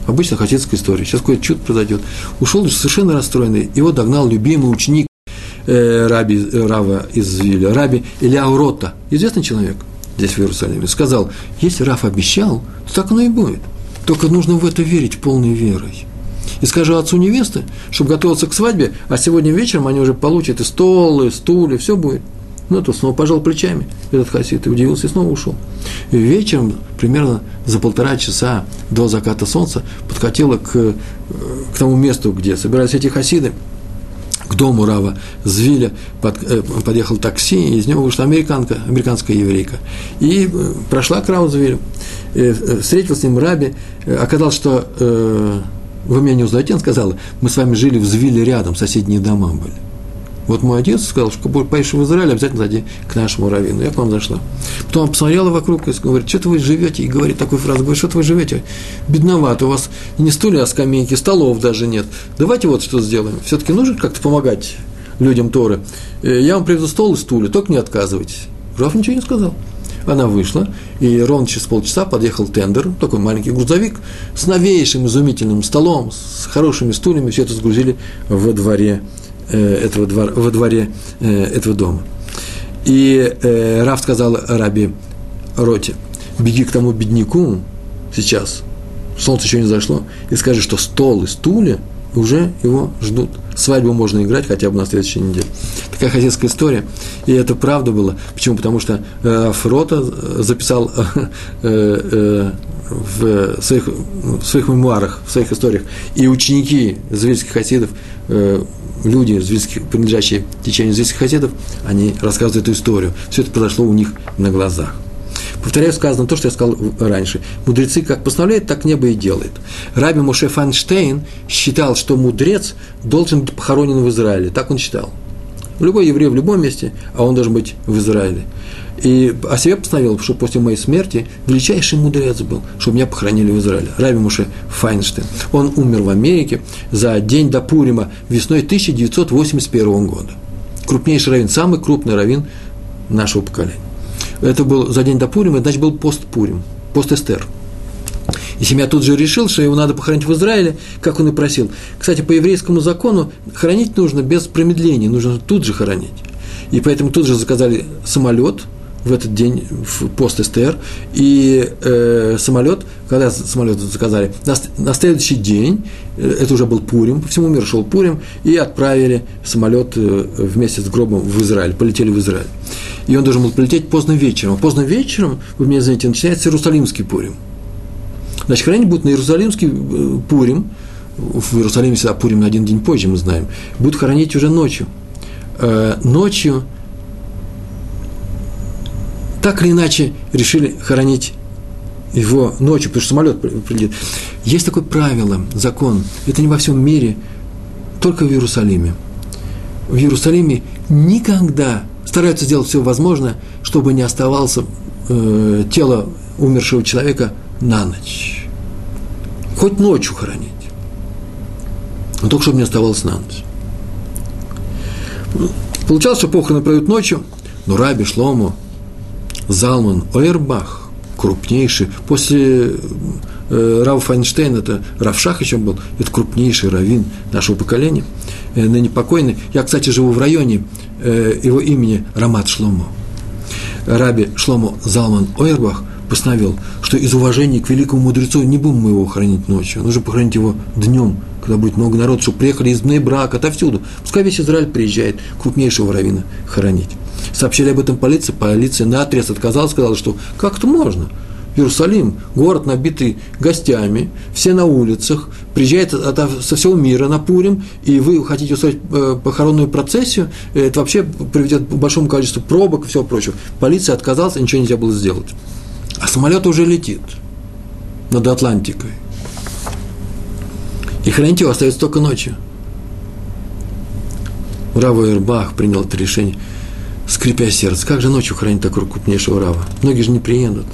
обычно хасидская история, сейчас какой-то чудо произойдет. Ушел совершенно расстроенный, его догнал любимый ученик э, раби, э, Рава из Виля, раби Рота, известный человек здесь в Иерусалиме, сказал, если Раф обещал, то так оно и будет. Только нужно в это верить полной верой. И скажу отцу невесты, чтобы готовился к свадьбе, а сегодня вечером они уже получат и стол, и стулья, все будет. Ну, то снова пожал плечами этот хасид и удивился и снова ушел. И вечером, примерно за полтора часа до заката солнца, подкатила к, к тому месту, где собирались эти хасиды, к дому Рава Звиля под, э, подъехал такси, и из него вышла американка, американская еврейка. И э, прошла к Раву Звилю, э, э, встретил с ним Раби, э, оказалось, что э, вы меня не узнаете, он сказал, мы с вами жили в Звиле рядом, соседние дома были. Вот мой отец сказал, что поедешь в Израиль, обязательно зайди к нашему раввину. Я к вам зашла. Потом он посмотрела вокруг и говорит, что-то вы живете, и говорит такую фразу, говорит, что-то вы живете, бедновато, у вас не стулья, а скамейки, столов даже нет. Давайте вот что сделаем. Все-таки нужно как-то помогать людям Торы. Э, я вам привезу стол и стулья, только не отказывайтесь. Раф ничего не сказал. Она вышла, и ровно через полчаса подъехал тендер, такой маленький грузовик, с новейшим изумительным столом, с хорошими стульями, все это сгрузили во дворе этого двора, во дворе э, этого дома. И э, Раф сказал Раби Роте, беги к тому бедняку сейчас, солнце еще не зашло, и скажи, что стол и стулья уже его ждут. Свадьбу можно играть хотя бы на следующей неделе. Такая хозяйская история. И это правда было. Почему? Потому что э, Фрота записал э, э, в, своих, в своих мемуарах, в своих историях, и ученики звельских хасидов э, люди, принадлежащие течению звездских хасидов, они рассказывают эту историю. Все это произошло у них на глазах. Повторяю, сказано то, что я сказал раньше. Мудрецы как постановляют, так небо и делает. Раби Моше Фанштейн считал, что мудрец должен быть похоронен в Израиле. Так он считал. Любой еврей в любом месте, а он должен быть в Израиле. И о себе постановил, что после моей смерти величайший мудрец был, чтобы меня похоронили в Израиле. Раби Муше Файнштейн. Он умер в Америке за день до Пурима весной 1981 года. Крупнейший раввин, самый крупный раввин нашего поколения. Это был за день до Пурима, значит, был пост Пурим, пост Эстер. И семья тут же решил, что его надо похоронить в Израиле, как он и просил. Кстати, по еврейскому закону хранить нужно без промедления, нужно тут же хоронить. И поэтому тут же заказали самолет – в этот день в пост СТР, и э, самолет, когда самолет заказали, на, на следующий день, э, это уже был Пурим, по всему миру шел Пурим, и отправили самолет э, вместе с гробом в Израиль, полетели в Израиль. И он должен был полететь поздно вечером. Поздно вечером, вы меня знаете, начинается Иерусалимский Пурим. Значит, хранить будут на Иерусалимский э, Пурим, в Иерусалиме всегда Пурим на один день позже, мы знаем, будут хоронить уже ночью. Э, ночью – так или иначе решили хоронить его ночью, потому что самолет прилетит. Есть такое правило, закон, это не во всем мире, только в Иерусалиме. В Иерусалиме никогда стараются сделать все возможное, чтобы не оставалось э, тело умершего человека на ночь. Хоть ночью хоронить. Но только чтобы не оставалось на ночь. Получалось, что похороны пройдут ночью, но Раби Шлому Залман Ойербах, крупнейший, после э, Рава Файнштейн, это Равшах еще был, это крупнейший раввин нашего поколения, э, ныне покойный. Я, кстати, живу в районе э, его имени Рамат Шломо. Раби Шломо Залман Ойербах постановил, что из уважения к великому мудрецу не будем мы его хранить ночью, нужно похоронить его днем, когда будет много народу, чтобы приехали из Брака, отовсюду. Пускай весь Израиль приезжает крупнейшего равина хоронить. Сообщили об этом полиции, полиция на отрез отказалась, сказала, что как это можно? Иерусалим, город, набитый гостями, все на улицах, приезжает со всего мира на Пурим, и вы хотите устроить э, похоронную процессию, это вообще приведет к большому количеству пробок и всего прочего. Полиция отказалась, ничего нельзя было сделать. А самолет уже летит. над Атлантикой. И хранить его остается только ночью. Рава Ирбах принял это решение, скрипя сердце. Как же ночью хранить такого крупнейшего Рава? Многие же не приедут.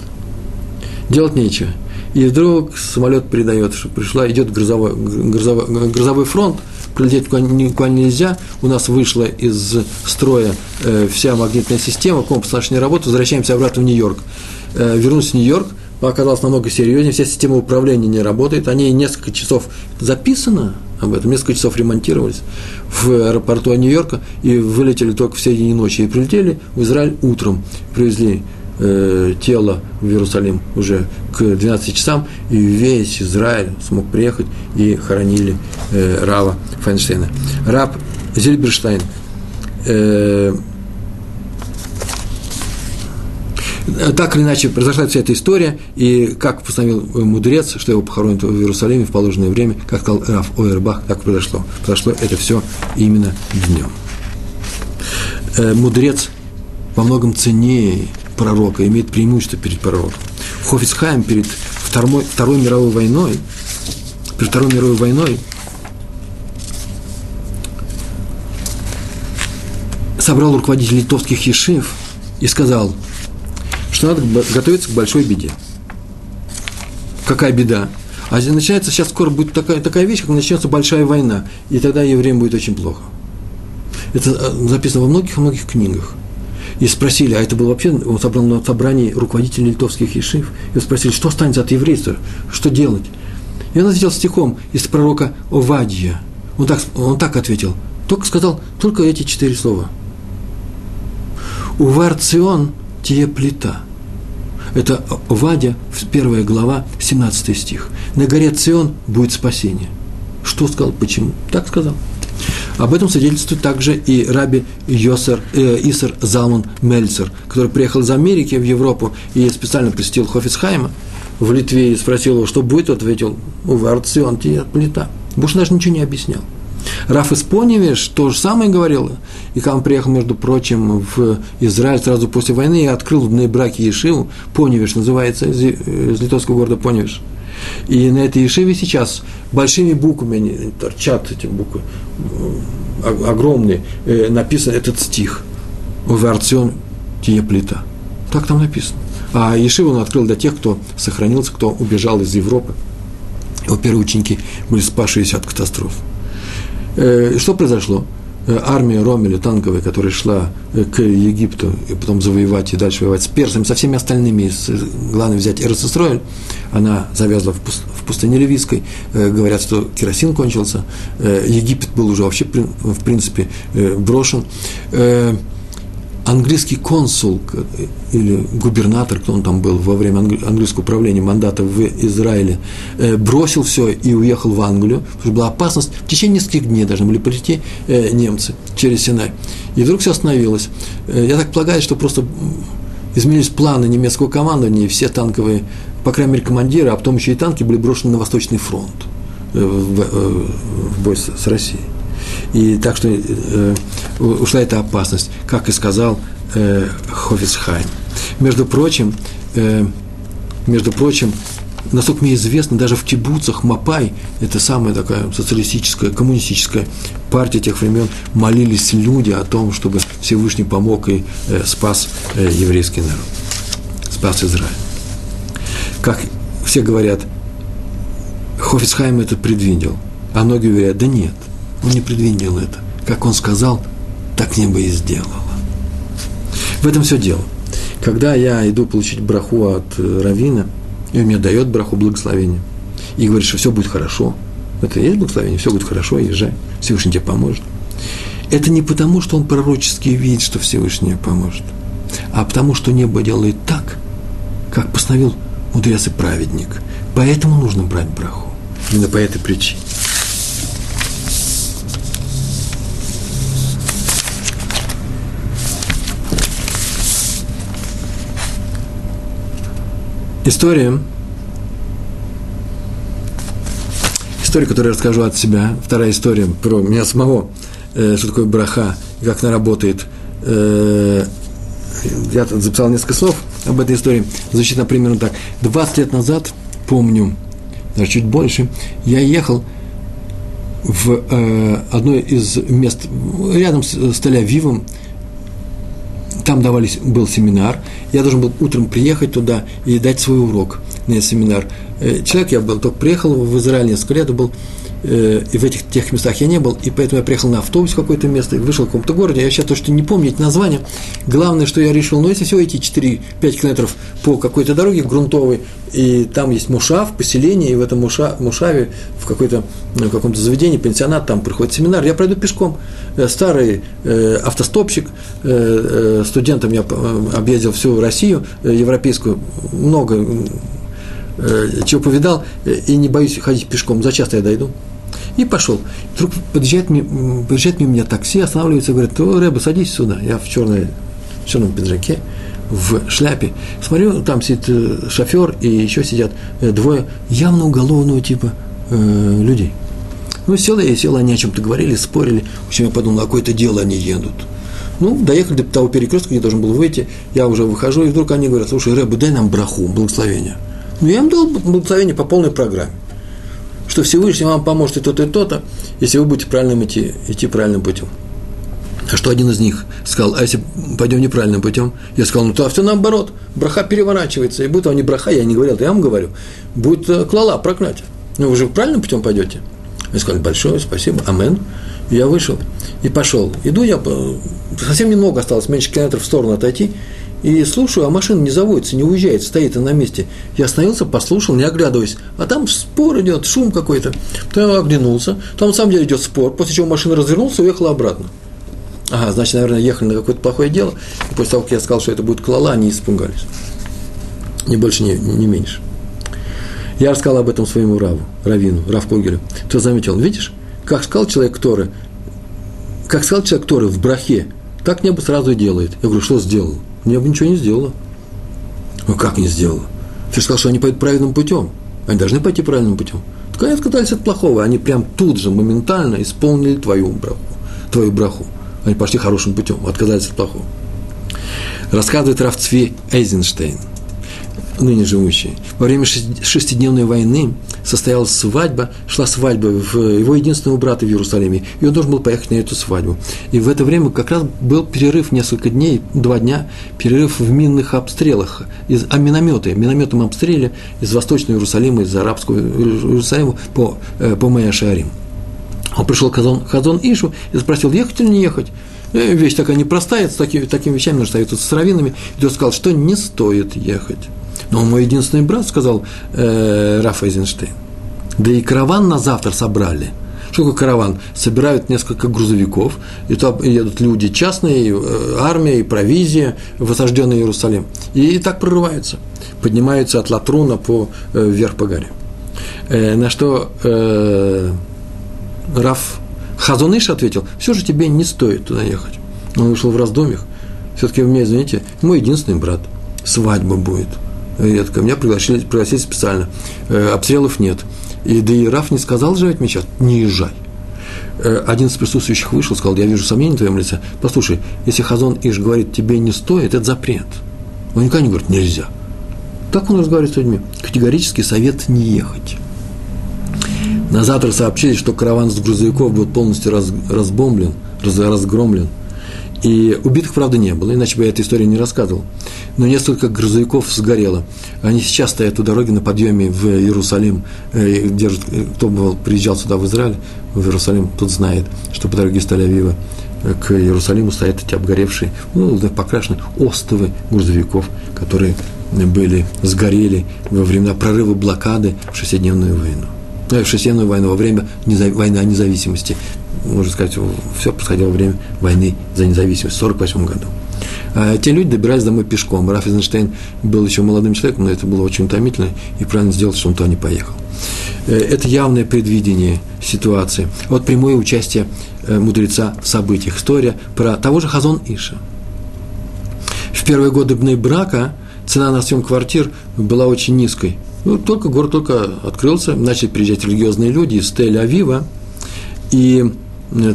Делать нечего. И вдруг самолет передает, что пришла, идет грозовой, грозовой, грозовой фронт, прилететь никуда нельзя, у нас вышла из строя э, вся магнитная система, компас наш не работает, возвращаемся обратно в Нью-Йорк. Э, вернулся в Нью-Йорк, оказалось намного серьезнее, вся система управления не работает, они несколько часов записано об этом, несколько часов ремонтировались в аэропорту Нью-Йорка и вылетели только в середине ночи и прилетели в Израиль утром, привезли э, тело в Иерусалим уже к 12 часам, и весь Израиль смог приехать и хоронили э, Рава Файнштейна. Раб Зильберштайн э, так или иначе произошла вся эта история, и как постановил мудрец, что его похоронят в Иерусалиме в положенное время, как сказал Раф Ойербах, так произошло. Произошло это все именно днем. Э, мудрец во многом ценнее пророка, имеет преимущество перед пророком. Хофицхайм перед Второй, Второй мировой войной, перед Второй мировой войной собрал руководитель литовских ешив и сказал, что надо готовиться к большой беде. Какая беда? А начинается сейчас скоро будет такая, такая вещь, как начнется большая война, и тогда евреям будет очень плохо. Это э, записано во многих-многих книгах – и спросили, а это был вообще, он собрал на собрании руководителей литовских ешив, и спросили, что станет от еврейства, что делать? И он ответил стихом из пророка Овадья. Он так, он так ответил, только сказал только эти четыре слова. Увар Цион тие плита. Это Вадя, первая глава, 17 стих. На горе Цион будет спасение. Что сказал, почему? Так сказал. Об этом свидетельствует также и раби Йосер, э, Исер Залман Мельцер, который приехал из Америки в Европу и специально посетил Хофицхайма в Литве и спросил его, что будет, ответил, у Варцион тебе плита. Буш даже ничего не объяснял. Раф из Поневиш то же самое говорил. И когда он приехал, между прочим, в Израиль сразу после войны и открыл в Нейбраке Ешиву, Поневиш называется, из, из литовского города Поневиш – и на этой Ешиве сейчас большими буквами, они торчат эти буквы, огромные, э, написан этот стих. Уварцион тие плита. Так там написано. А Ешиву он открыл для тех, кто сохранился, кто убежал из Европы. Его первые ученики были спасшиеся от катастроф. Э, что произошло? Э, армия Ромеля танковая, которая шла э, к Египту и потом завоевать и дальше воевать с персами, со всеми остальными, главное взять Эрцисроэль, она завязла в пустыне Ливийской, говорят, что керосин кончился, Египет был уже вообще, в принципе, брошен английский консул или губернатор, кто он там был во время английского управления мандата в Израиле, э, бросил все и уехал в Англию, потому что была опасность, в течение нескольких дней должны были прийти э, немцы через Синай. И вдруг все остановилось. Э, я так полагаю, что просто изменились планы немецкого командования, все танковые, по крайней мере, командиры, а потом еще и танки были брошены на Восточный фронт в бой с Россией. И так что э, ушла эта опасность, как и сказал э, Хофицхайм. Между прочим, э, между прочим, насколько мне известно, даже в кибуцах Мапай, это самая такая социалистическая, коммунистическая партия тех времен, молились люди о том, чтобы Всевышний помог и э, спас э, еврейский народ, спас Израиль. Как все говорят, Хофицхайм это предвидел, а многие говорят, да нет, он не предвидел это. Как он сказал, так небо и сделало. В этом все дело. Когда я иду получить браху от э, Равина, и он мне дает браху благословения, и говорит, что все будет хорошо, это и есть благословение, все будет хорошо, езжай, Всевышний тебе поможет. Это не потому, что он пророчески видит, что Всевышний поможет, а потому, что небо делает так, как постановил мудрец и праведник. Поэтому нужно брать браху. Именно по этой причине. История, история, которую я расскажу от себя, вторая история про меня самого, э, что такое браха, как она работает. Э, я записал несколько слов об этой истории. Звучит, например, так. 20 лет назад помню, даже чуть больше, я ехал в э, одно из мест рядом с, с Тель-Авивом, там давались, был семинар, я должен был утром приехать туда и дать свой урок на этот семинар. Э, человек я был, только приехал в Израиль несколько лет, был Э, и в этих тех местах я не был, и поэтому я приехал на автобус в какое-то место, вышел в каком-то городе, я сейчас то, что не помню эти названия, главное, что я решил, ну, если все эти 4-5 километров по какой-то дороге грунтовой, и там есть мушав, поселение, и в этом муша, мушаве, в, какой-то, в каком-то заведении, пенсионат, там проходит семинар, я пройду пешком. Э, старый э, автостопщик, э, э, студентом я э, объездил всю Россию, э, европейскую, много чего повидал, и не боюсь ходить пешком, за часто я дойду. И пошел. Вдруг подъезжает, подъезжает мимо меня такси, останавливается, говорит, о, Рэба, садись сюда. Я в, черной, в черном пиджаке, в шляпе. Смотрю, там сидит э, шофер, и еще сидят э, двое явно уголовного типа э, людей. Ну, сел я и сел, они о чем-то говорили, спорили. В общем, я подумал, а какое-то дело они едут. Ну, доехали до того перекрестка, где должен был выйти, я уже выхожу, и вдруг они говорят, слушай, Рэба, дай нам браху, благословение. Ну, я им дал благословение по полной программе что Всевышний вам поможет и то-то, и то-то, если вы будете правильным идти, идти правильным путем. А что один из них сказал, а если пойдем неправильным путем? Я сказал, ну то все наоборот, браха переворачивается, и будет вам не браха, я не говорил, я вам говорю, будет э, клала, проклятие. Ну вы же правильным путем пойдете? Я сказал, большое спасибо, амен. Я вышел и пошел. Иду я, совсем немного осталось, меньше километров в сторону отойти, и слушаю, а машина не заводится, не уезжает, стоит на месте. Я остановился, послушал, не оглядываясь. А там спор идет, шум какой-то. Потом я оглянулся, там на самом деле идет спор, после чего машина развернулась и уехала обратно. Ага, значит, наверное, ехали на какое-то плохое дело. И после того, как я сказал, что это будет клала, они испугались. Ни больше, ни, ни меньше. Я рассказал об этом своему Раву, Равину, Рав Когелю. Кто заметил, видишь, как сказал человек, который, как сказал человек, который в брахе, так небо сразу и делает. Я говорю, что сделал? Я бы ничего не сделала. Ну как не сделала? Ты сказал, что они пойдут правильным путем. Они должны пойти правильным путем. Так они отказались от плохого. Они прям тут же, моментально исполнили твою браху. Твою браху. Они пошли хорошим путем, отказались от плохого. Рассказывает Равцви Эйзенштейн – ныне живущий. Во время шестидневной войны состоялась свадьба, шла свадьба в его единственного брата в Иерусалиме, и он должен был поехать на эту свадьбу. И в это время как раз был перерыв несколько дней, два дня, перерыв в минных обстрелах, из, а минометы, минометом обстреле из Восточного Иерусалима, из Арабского Иерусалима по, э, по Майя-Шарим. Он пришел к Хазон, Хазон Ишу и спросил, ехать или не ехать. Э, вещь такая непростая, с такими, такими вещами нужно стоять с раввинами. И тот сказал, что не стоит ехать. Но мой единственный брат, сказал э, Раф Эйзенштейн. Да и караван на завтра собрали. Что такое караван? Собирают несколько грузовиков, и там едут люди частные, э, армия, и провизия в осажденный Иерусалим. И так прорываются. Поднимаются от Латруна по, э, вверх по горе. Э, на что э, Раф Хазуныш ответил, все же тебе не стоит туда ехать. Он вышел в раздомьях. Все-таки у меня, извините, мой единственный брат. Свадьба будет – редко. Меня пригласили, пригласили специально. Э, обстрелов нет. И да и Раф не сказал же сейчас, не езжай. Э, один из присутствующих вышел, сказал, я вижу сомнения в твоем лице. Послушай, если Хазон Иш говорит, тебе не стоит, это запрет. Он никогда не говорит, нельзя. Так он разговаривает с людьми. Категорический совет не ехать. На завтра сообщили, что караван с грузовиков был полностью раз, разбомблен, раз, разгромлен – и убитых, правда, не было, иначе бы я эту историю не рассказывал. Но несколько грузовиков сгорело. Они сейчас стоят у дороги на подъеме в Иерусалим. Э, держат, э, кто бывал, приезжал сюда в Израиль, в Иерусалим, тот знает, что по дороге из Тель-Авива э, к Иерусалиму стоят эти обгоревшие, ну, покрашенные остовы грузовиков, которые были, сгорели во времена прорыва блокады в шестидневную войну. В шестидневную войну, во время войны о независимости можно сказать, все происходило во время войны за независимость в 1948 году. А те люди добирались домой пешком. Раф Эйзенштейн был еще молодым человеком, но это было очень утомительно, и правильно сделал, что он туда не поехал. Э, это явное предвидение ситуации. Вот прямое участие э, мудреца в событиях. История про того же Хазон Иша. В первые годы брака цена на съем квартир была очень низкой. Ну, только город только открылся, начали приезжать религиозные люди из Тель-Авива, и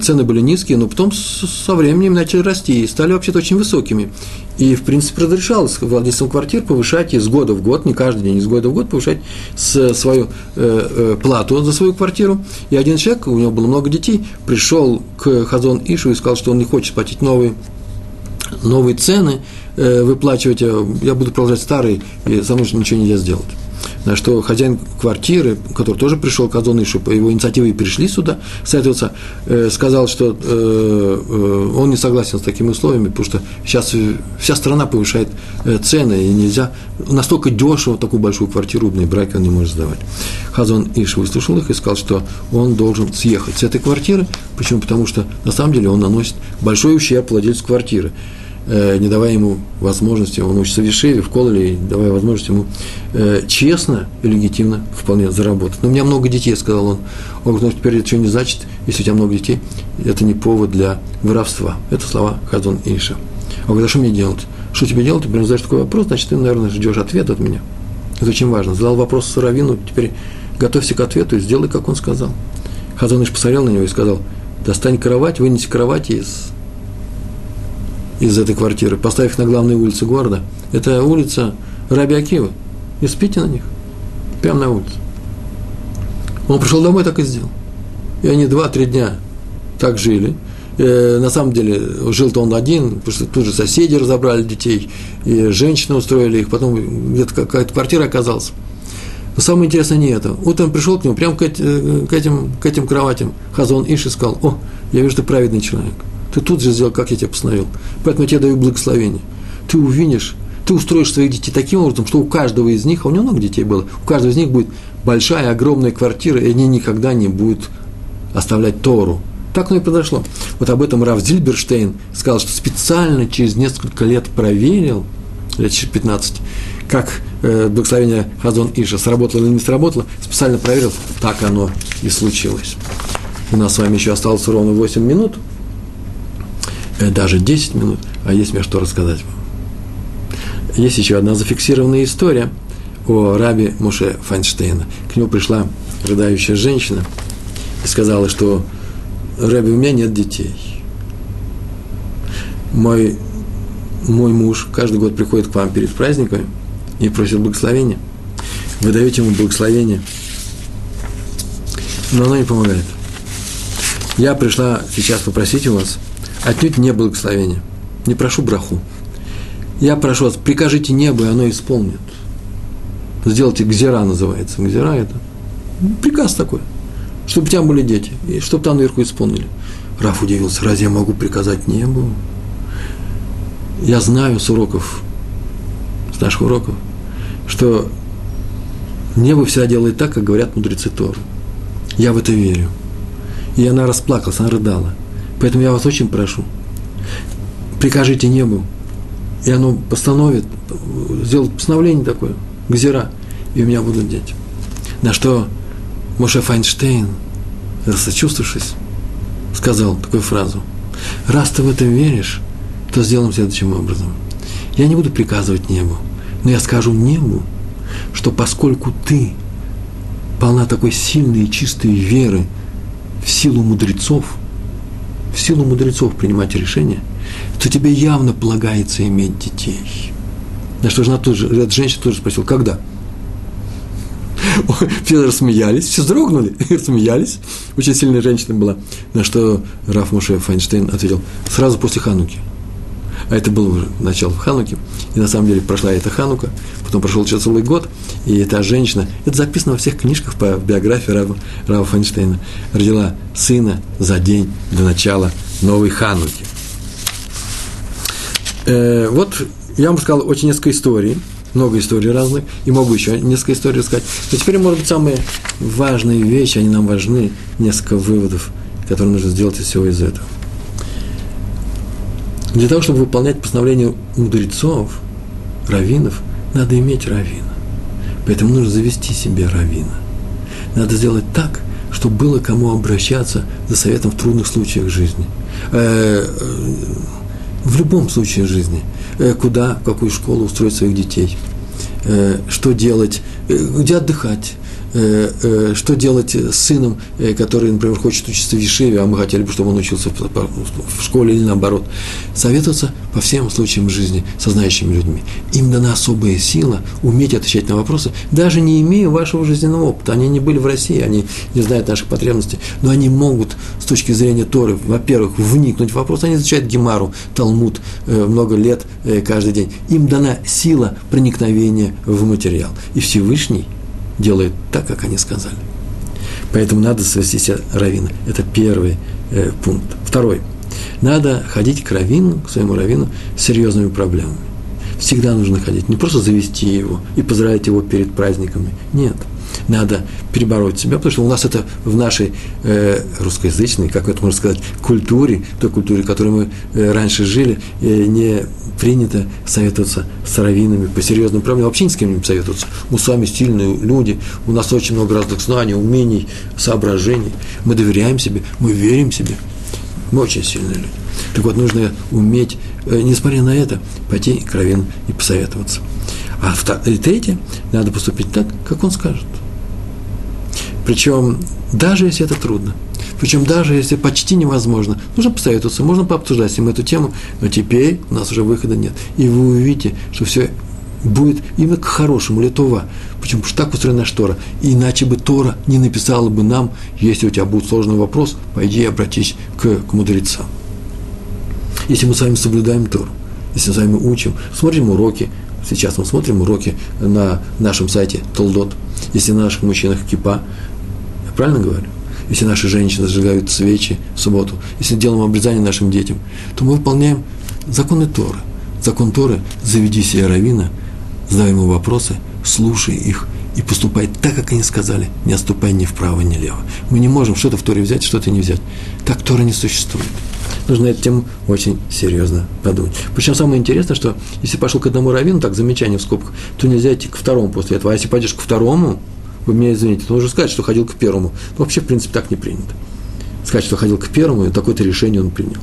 цены были низкие, но потом со временем начали расти и стали вообще-то очень высокими. И, в принципе, разрешалось владельцам квартир повышать из года в год, не каждый день, из года в год повышать свою э, плату за свою квартиру. И один человек, у него было много детей, пришел к Хазон Ишу и сказал, что он не хочет платить новые, новые цены, выплачивать, я буду продолжать старые, и со мной ничего нельзя сделать на что хозяин квартиры, который тоже пришел к Адонышу, по его инициативе пришли сюда советоваться, э, сказал, что э, э, он не согласен с такими условиями, потому что сейчас вся страна повышает э, цены, и нельзя настолько дешево такую большую квартиру умные браки он не может сдавать. Хазон Иш выслушал их и сказал, что он должен съехать с этой квартиры. Почему? Потому что на самом деле он наносит большой ущерб владельцу квартиры. Э, не давая ему возможности, он учится в Ешеве, в Кололе, давая возможность ему э, честно и легитимно вполне заработать. Но у меня много детей, сказал он. Он говорит, ну теперь это что не значит, если у тебя много детей, это не повод для воровства. Это слова Хазон Иша. Он говорит, а что мне делать? Что тебе делать? Ты задаешь такой вопрос, значит, ты, наверное, ждешь ответ от меня. Это очень важно. Задал вопрос Саравину, теперь готовься к ответу и сделай, как он сказал. Хазон Иш посмотрел на него и сказал, достань кровать, вынеси кровать из из этой квартиры, поставив на главной улице города. Это улица Раби Акива. И спите на них. Прямо на улице. Он пришел домой, так и сделал. И они два-три дня так жили. Э, на самом деле, жил-то он один, потому что тут же соседи разобрали детей, и женщины устроили их, потом где-то какая-то квартира оказалась. Но самое интересное не это. Утром пришел к нему, прямо к, э, к, этим, к этим кроватям, Хазон Иш и сказал, о, я вижу, ты праведный человек. Ты тут же сделал, как я тебе постановил. Поэтому я тебе даю благословение. Ты увидишь, ты устроишь своих детей таким образом, что у каждого из них, а у него много детей было, у каждого из них будет большая, огромная квартира, и они никогда не будут оставлять Тору. Так оно и произошло. Вот об этом Раф Зильберштейн сказал, что специально через несколько лет проверил, лет через 15, как э, благословение Хазон Иша сработало или не сработало, специально проверил, так оно и случилось. У нас с вами еще осталось ровно 8 минут – даже 10 минут, а есть мне что рассказать вам. Есть еще одна зафиксированная история о рабе Муше Файнштейна. К нему пришла рыдающая женщина и сказала, что Рэбе, у меня нет детей. Мой, мой муж каждый год приходит к вам перед праздниками и просит благословения. Вы даете ему благословение, но оно не помогает. Я пришла сейчас попросить у вас – отнюдь не благословение. Не прошу браху. Я прошу вас, прикажите небо, и оно исполнит. Сделайте гзера называется. Гзера это приказ такой, чтобы тебя были дети, и чтобы там наверху исполнили. Раф удивился, разве я могу приказать небу? Я знаю с уроков, с наших уроков, что небо всегда делает так, как говорят мудрецы Торы. Я в это верю. И она расплакалась, она рыдала. Поэтому я вас очень прошу, прикажите небу, и оно постановит, сделает постановление такое, гзера, и у меня будут дети. На что Моше Файнштейн, рассочувствовавшись, сказал такую фразу. Раз ты в это веришь, то сделаем следующим образом. Я не буду приказывать небу, но я скажу небу, что поскольку ты полна такой сильной и чистой веры в силу мудрецов – в силу мудрецов принимать решения, то тебе явно полагается иметь детей. На что жена тоже, женщина тоже спросила, когда? Все рассмеялись, все вздрогнули, рассмеялись. Очень сильная женщина была. На что Раф Муше Файнштейн ответил, сразу после Хануки. А это было уже начало Хануки. И на самом деле прошла эта Ханука, потом прошел еще целый год, и эта женщина, это записано во всех книжках по биографии Рава, Рава Файнштейна, родила сына за день до начала новой Хануки. Э, вот я вам сказал очень несколько историй, много историй разных, и могу еще несколько историй рассказать. Но теперь, может быть, самые важные вещи, они нам важны, несколько выводов, которые нужно сделать из всего из этого. Для того, чтобы выполнять постановление мудрецов, раввинов, надо иметь раввина. Поэтому нужно завести себе раввина. Надо сделать так, чтобы было кому обращаться за советом в трудных случаях жизни. Э, э, в любом случае жизни. Э, куда, в какую школу устроить своих детей. Что делать, где отдыхать, что делать с сыном, э, который, например, хочет учиться в Ешиве, а мы хотели бы, чтобы он учился в, школе или наоборот. Советоваться по всем случаям жизни со знающими людьми. Им дана особая сила уметь отвечать на вопросы, даже не имея вашего жизненного опыта. Они не были в России, они не знают наших потребностей, но они могут с точки зрения Торы, во-первых, вникнуть в вопрос, они изучают Гемару, Талмуд э, много лет, э, каждый день. Им дана сила проникновения в материал. И Всевышний – делают так, как они сказали. Поэтому надо свести себя равина. Это первый э, пункт. Второй. Надо ходить к равину, к своему равину с серьезными проблемами. Всегда нужно ходить. Не просто завести его и поздравить его перед праздниками. Нет – надо перебороть себя, потому что у нас это в нашей э, русскоязычной, как это можно сказать, культуре, той культуре, в которой мы э, раньше жили, э, не принято советоваться с раввинами по серьезным проблемам, вообще ни с кем не советоваться. Мы сами стильные люди, у нас очень много разных знаний, умений, соображений. Мы доверяем себе, мы верим себе. Мы очень сильные люди. Так вот, нужно уметь, э, несмотря на это, пойти к раввину и посоветоваться. А третье, надо поступить так, как он скажет. Причем даже если это трудно, причем даже если почти невозможно, нужно посоветоваться, можно пообсуждать с ним эту тему, но теперь у нас уже выхода нет. И вы увидите, что все будет именно к хорошему, литова. Почему? Потому что так устроена Тора. И иначе бы Тора не написала бы нам, если у тебя будет сложный вопрос, пойди и обратись к, к мудрецам. Если мы с вами соблюдаем Тору, если мы с вами учим, смотрим уроки, сейчас мы смотрим уроки на нашем сайте Толдот, если на наших мужчинах кипа, правильно говорю? Если наши женщины зажигают свечи в субботу, если делаем обрезание нашим детям, то мы выполняем законы Торы. Закон Торы – заведи себе равина, задавай ему вопросы, слушай их и поступай так, как они сказали, не отступай ни вправо, ни влево. Мы не можем что-то в Торе взять, что-то не взять. Так Тора не существует. Нужно эту тему очень серьезно подумать. Причем самое интересное, что если пошел к одному раввину, так, замечание в скобках, то нельзя идти к второму после этого. А если пойдешь к второму, вы меня извините, то нужно сказать, что ходил к первому. Ну, вообще, в принципе, так не принято. Сказать, что ходил к первому, и такое-то решение он принял.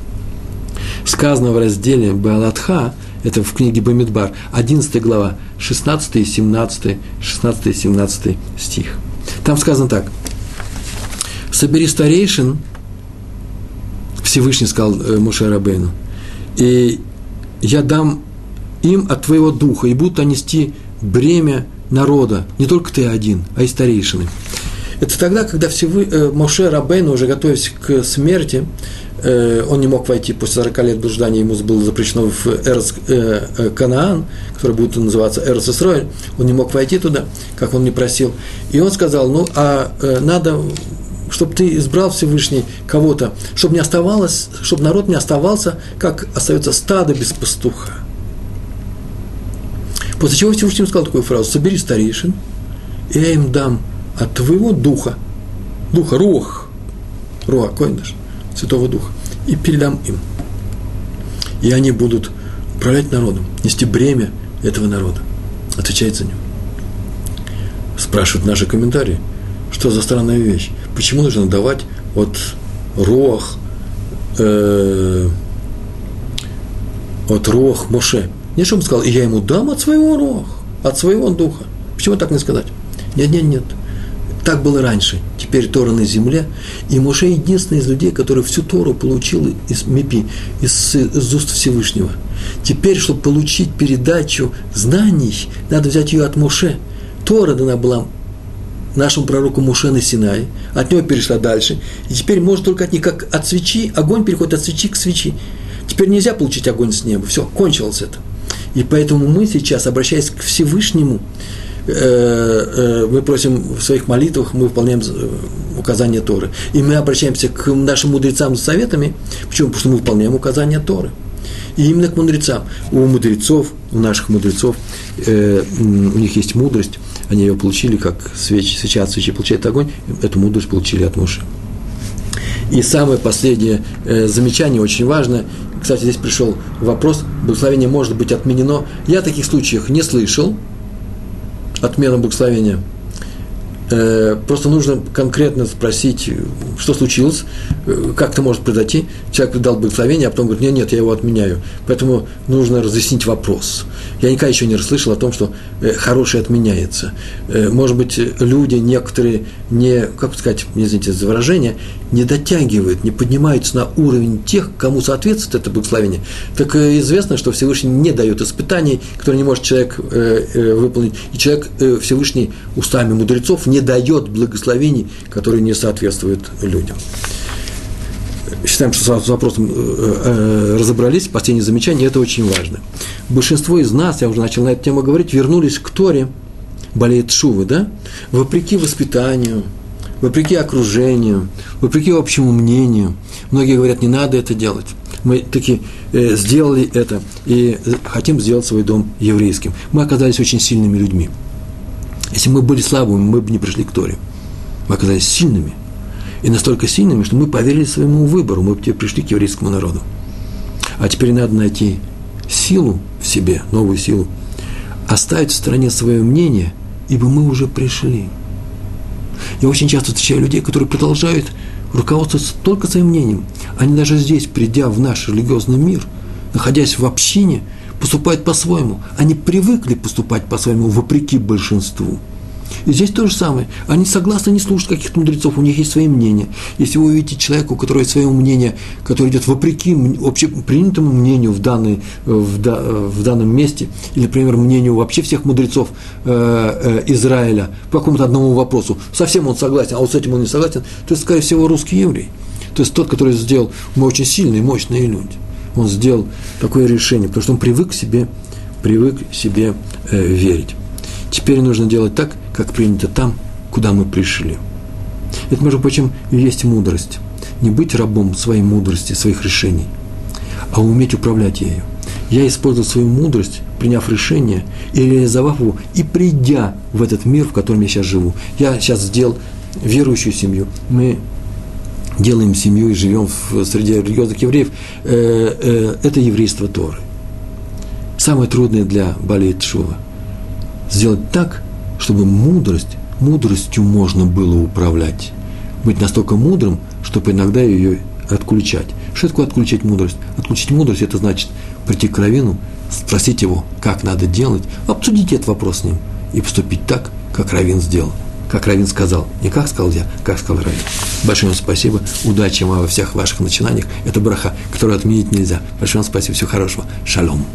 Сказано в разделе Балатха, это в книге Бамидбар, 11 глава, 16 и 17, 16 и 17 стих. Там сказано так. «Собери старейшин, Всевышний сказал э, Муше Рабейну, и я дам им от твоего духа, и будут они нести бремя народа, не только ты один, а и старейшины. Это тогда, когда Всевы, э, Моше Рабейну, уже готовясь к смерти, э, он не мог войти после 40 лет блуждания, ему было запрещено в Эрц э, э, Канаан, который будет называться Исроэль, он не мог войти туда, как он не просил. И он сказал, ну, а э, надо чтобы ты избрал Всевышний кого-то, чтобы не оставалось, чтобы народ не оставался, как остается стадо без пастуха. После чего Всевышний сказал такую фразу, собери старейшин, и я им дам от твоего духа, духа, рух, руа, койнаш, Святого Духа, и передам им. И они будут управлять народом, нести бремя этого народа, отвечать за него. Спрашивают наши комментарии, что за странная вещь, почему нужно давать от руах, э, от руах Моше – нет, что он сказал, я ему дам от своего роха, от своего духа. Почему так не сказать? Нет, нет, нет. Так было раньше. Теперь Тора на земле. И Моше единственный из людей, который всю Тору получил из Мипи, из, из уст Всевышнего. Теперь, чтобы получить передачу знаний, надо взять ее от Моше. Тора дана была нашему пророку Муше на Синай, от него перешла дальше, и теперь может только от них, как от свечи, огонь переходит от свечи к свечи. Теперь нельзя получить огонь с неба, все, кончилось это. И поэтому мы сейчас, обращаясь к Всевышнему, э, э, мы просим в своих молитвах, мы выполняем э, указания Торы. И мы обращаемся к нашим мудрецам с советами. Почему? Потому что мы выполняем указания Торы. И именно к мудрецам. У мудрецов, у наших мудрецов, у них есть мудрость, они ее получили, как свечи, свеча от свечи получает огонь, эту мудрость получили от Муши. И самое последнее э, замечание, очень важное, кстати, здесь пришел вопрос, благословение может быть отменено. Я таких случаев не слышал, отмена благословения. Э, просто нужно конкретно спросить, что случилось, э, как это может произойти. Человек дал благословение, а потом говорит, нет, нет, я его отменяю. Поэтому нужно разъяснить вопрос. Я никогда еще не расслышал о том, что хорошее отменяется. Может быть, люди некоторые не, как сказать, извините за выражение, не дотягивают, не поднимаются на уровень тех, кому соответствует это благословение. Так известно, что Всевышний не дает испытаний, которые не может человек выполнить. И человек Всевышний устами мудрецов не дает благословений, которые не соответствуют людям. Считаем, что с вопросом э, э, разобрались, последнее замечание, это очень важно. Большинство из нас, я уже начал на эту тему говорить, вернулись к Торе, болеет шувы, да, вопреки воспитанию, вопреки окружению, вопреки общему мнению. Многие говорят, не надо это делать. Мы таки э, сделали это и хотим сделать свой дом еврейским. Мы оказались очень сильными людьми. Если мы были слабыми, мы бы не пришли к Торе. Мы оказались сильными. И настолько сильными, что мы поверили своему выбору, мы бы пришли к еврейскому народу. А теперь надо найти силу в себе, новую силу, оставить в стороне свое мнение, ибо мы уже пришли. Я очень часто встречаю людей, которые продолжают руководствоваться только своим мнением. Они даже здесь, придя в наш религиозный мир, находясь в общине – поступают по-своему. Они привыкли поступать по-своему, вопреки большинству. И здесь то же самое. Они согласны не слушать каких-то мудрецов, у них есть свои мнения. Если вы увидите человека, у которого есть свое мнение, которое идет вопреки общепринятому мнению в, данной, в, да, в данном месте, или, например, мнению вообще всех мудрецов э, э, Израиля по какому-то одному вопросу, совсем он согласен, а вот с этим он не согласен, то это, скорее всего, русский еврей. То есть тот, который сделал, мы очень сильные, мощные люди он сделал такое решение, потому что он привык себе, привык себе э, верить. Теперь нужно делать так, как принято там, куда мы пришли. Это, между прочим, и есть мудрость. Не быть рабом своей мудрости, своих решений, а уметь управлять ею. Я использовал свою мудрость, приняв решение и реализовав его, и придя в этот мир, в котором я сейчас живу. Я сейчас сделал верующую семью. Мы делаем семью и живем в среде религиозных евреев, э, э, это еврейство Торы. Самое трудное для Бали Шува – сделать так, чтобы мудрость, мудростью можно было управлять. Быть настолько мудрым, чтобы иногда ее отключать. Что такое отключать мудрость? Отключить мудрость – это значит прийти к Равину, спросить его, как надо делать, обсудить этот вопрос с ним и поступить так, как Равин сделал – как Равин сказал. Не как сказал я, как сказал Равин. Большое вам спасибо. Удачи вам во всех ваших начинаниях. Это браха, которую отменить нельзя. Большое вам спасибо. Всего хорошего. Шалом.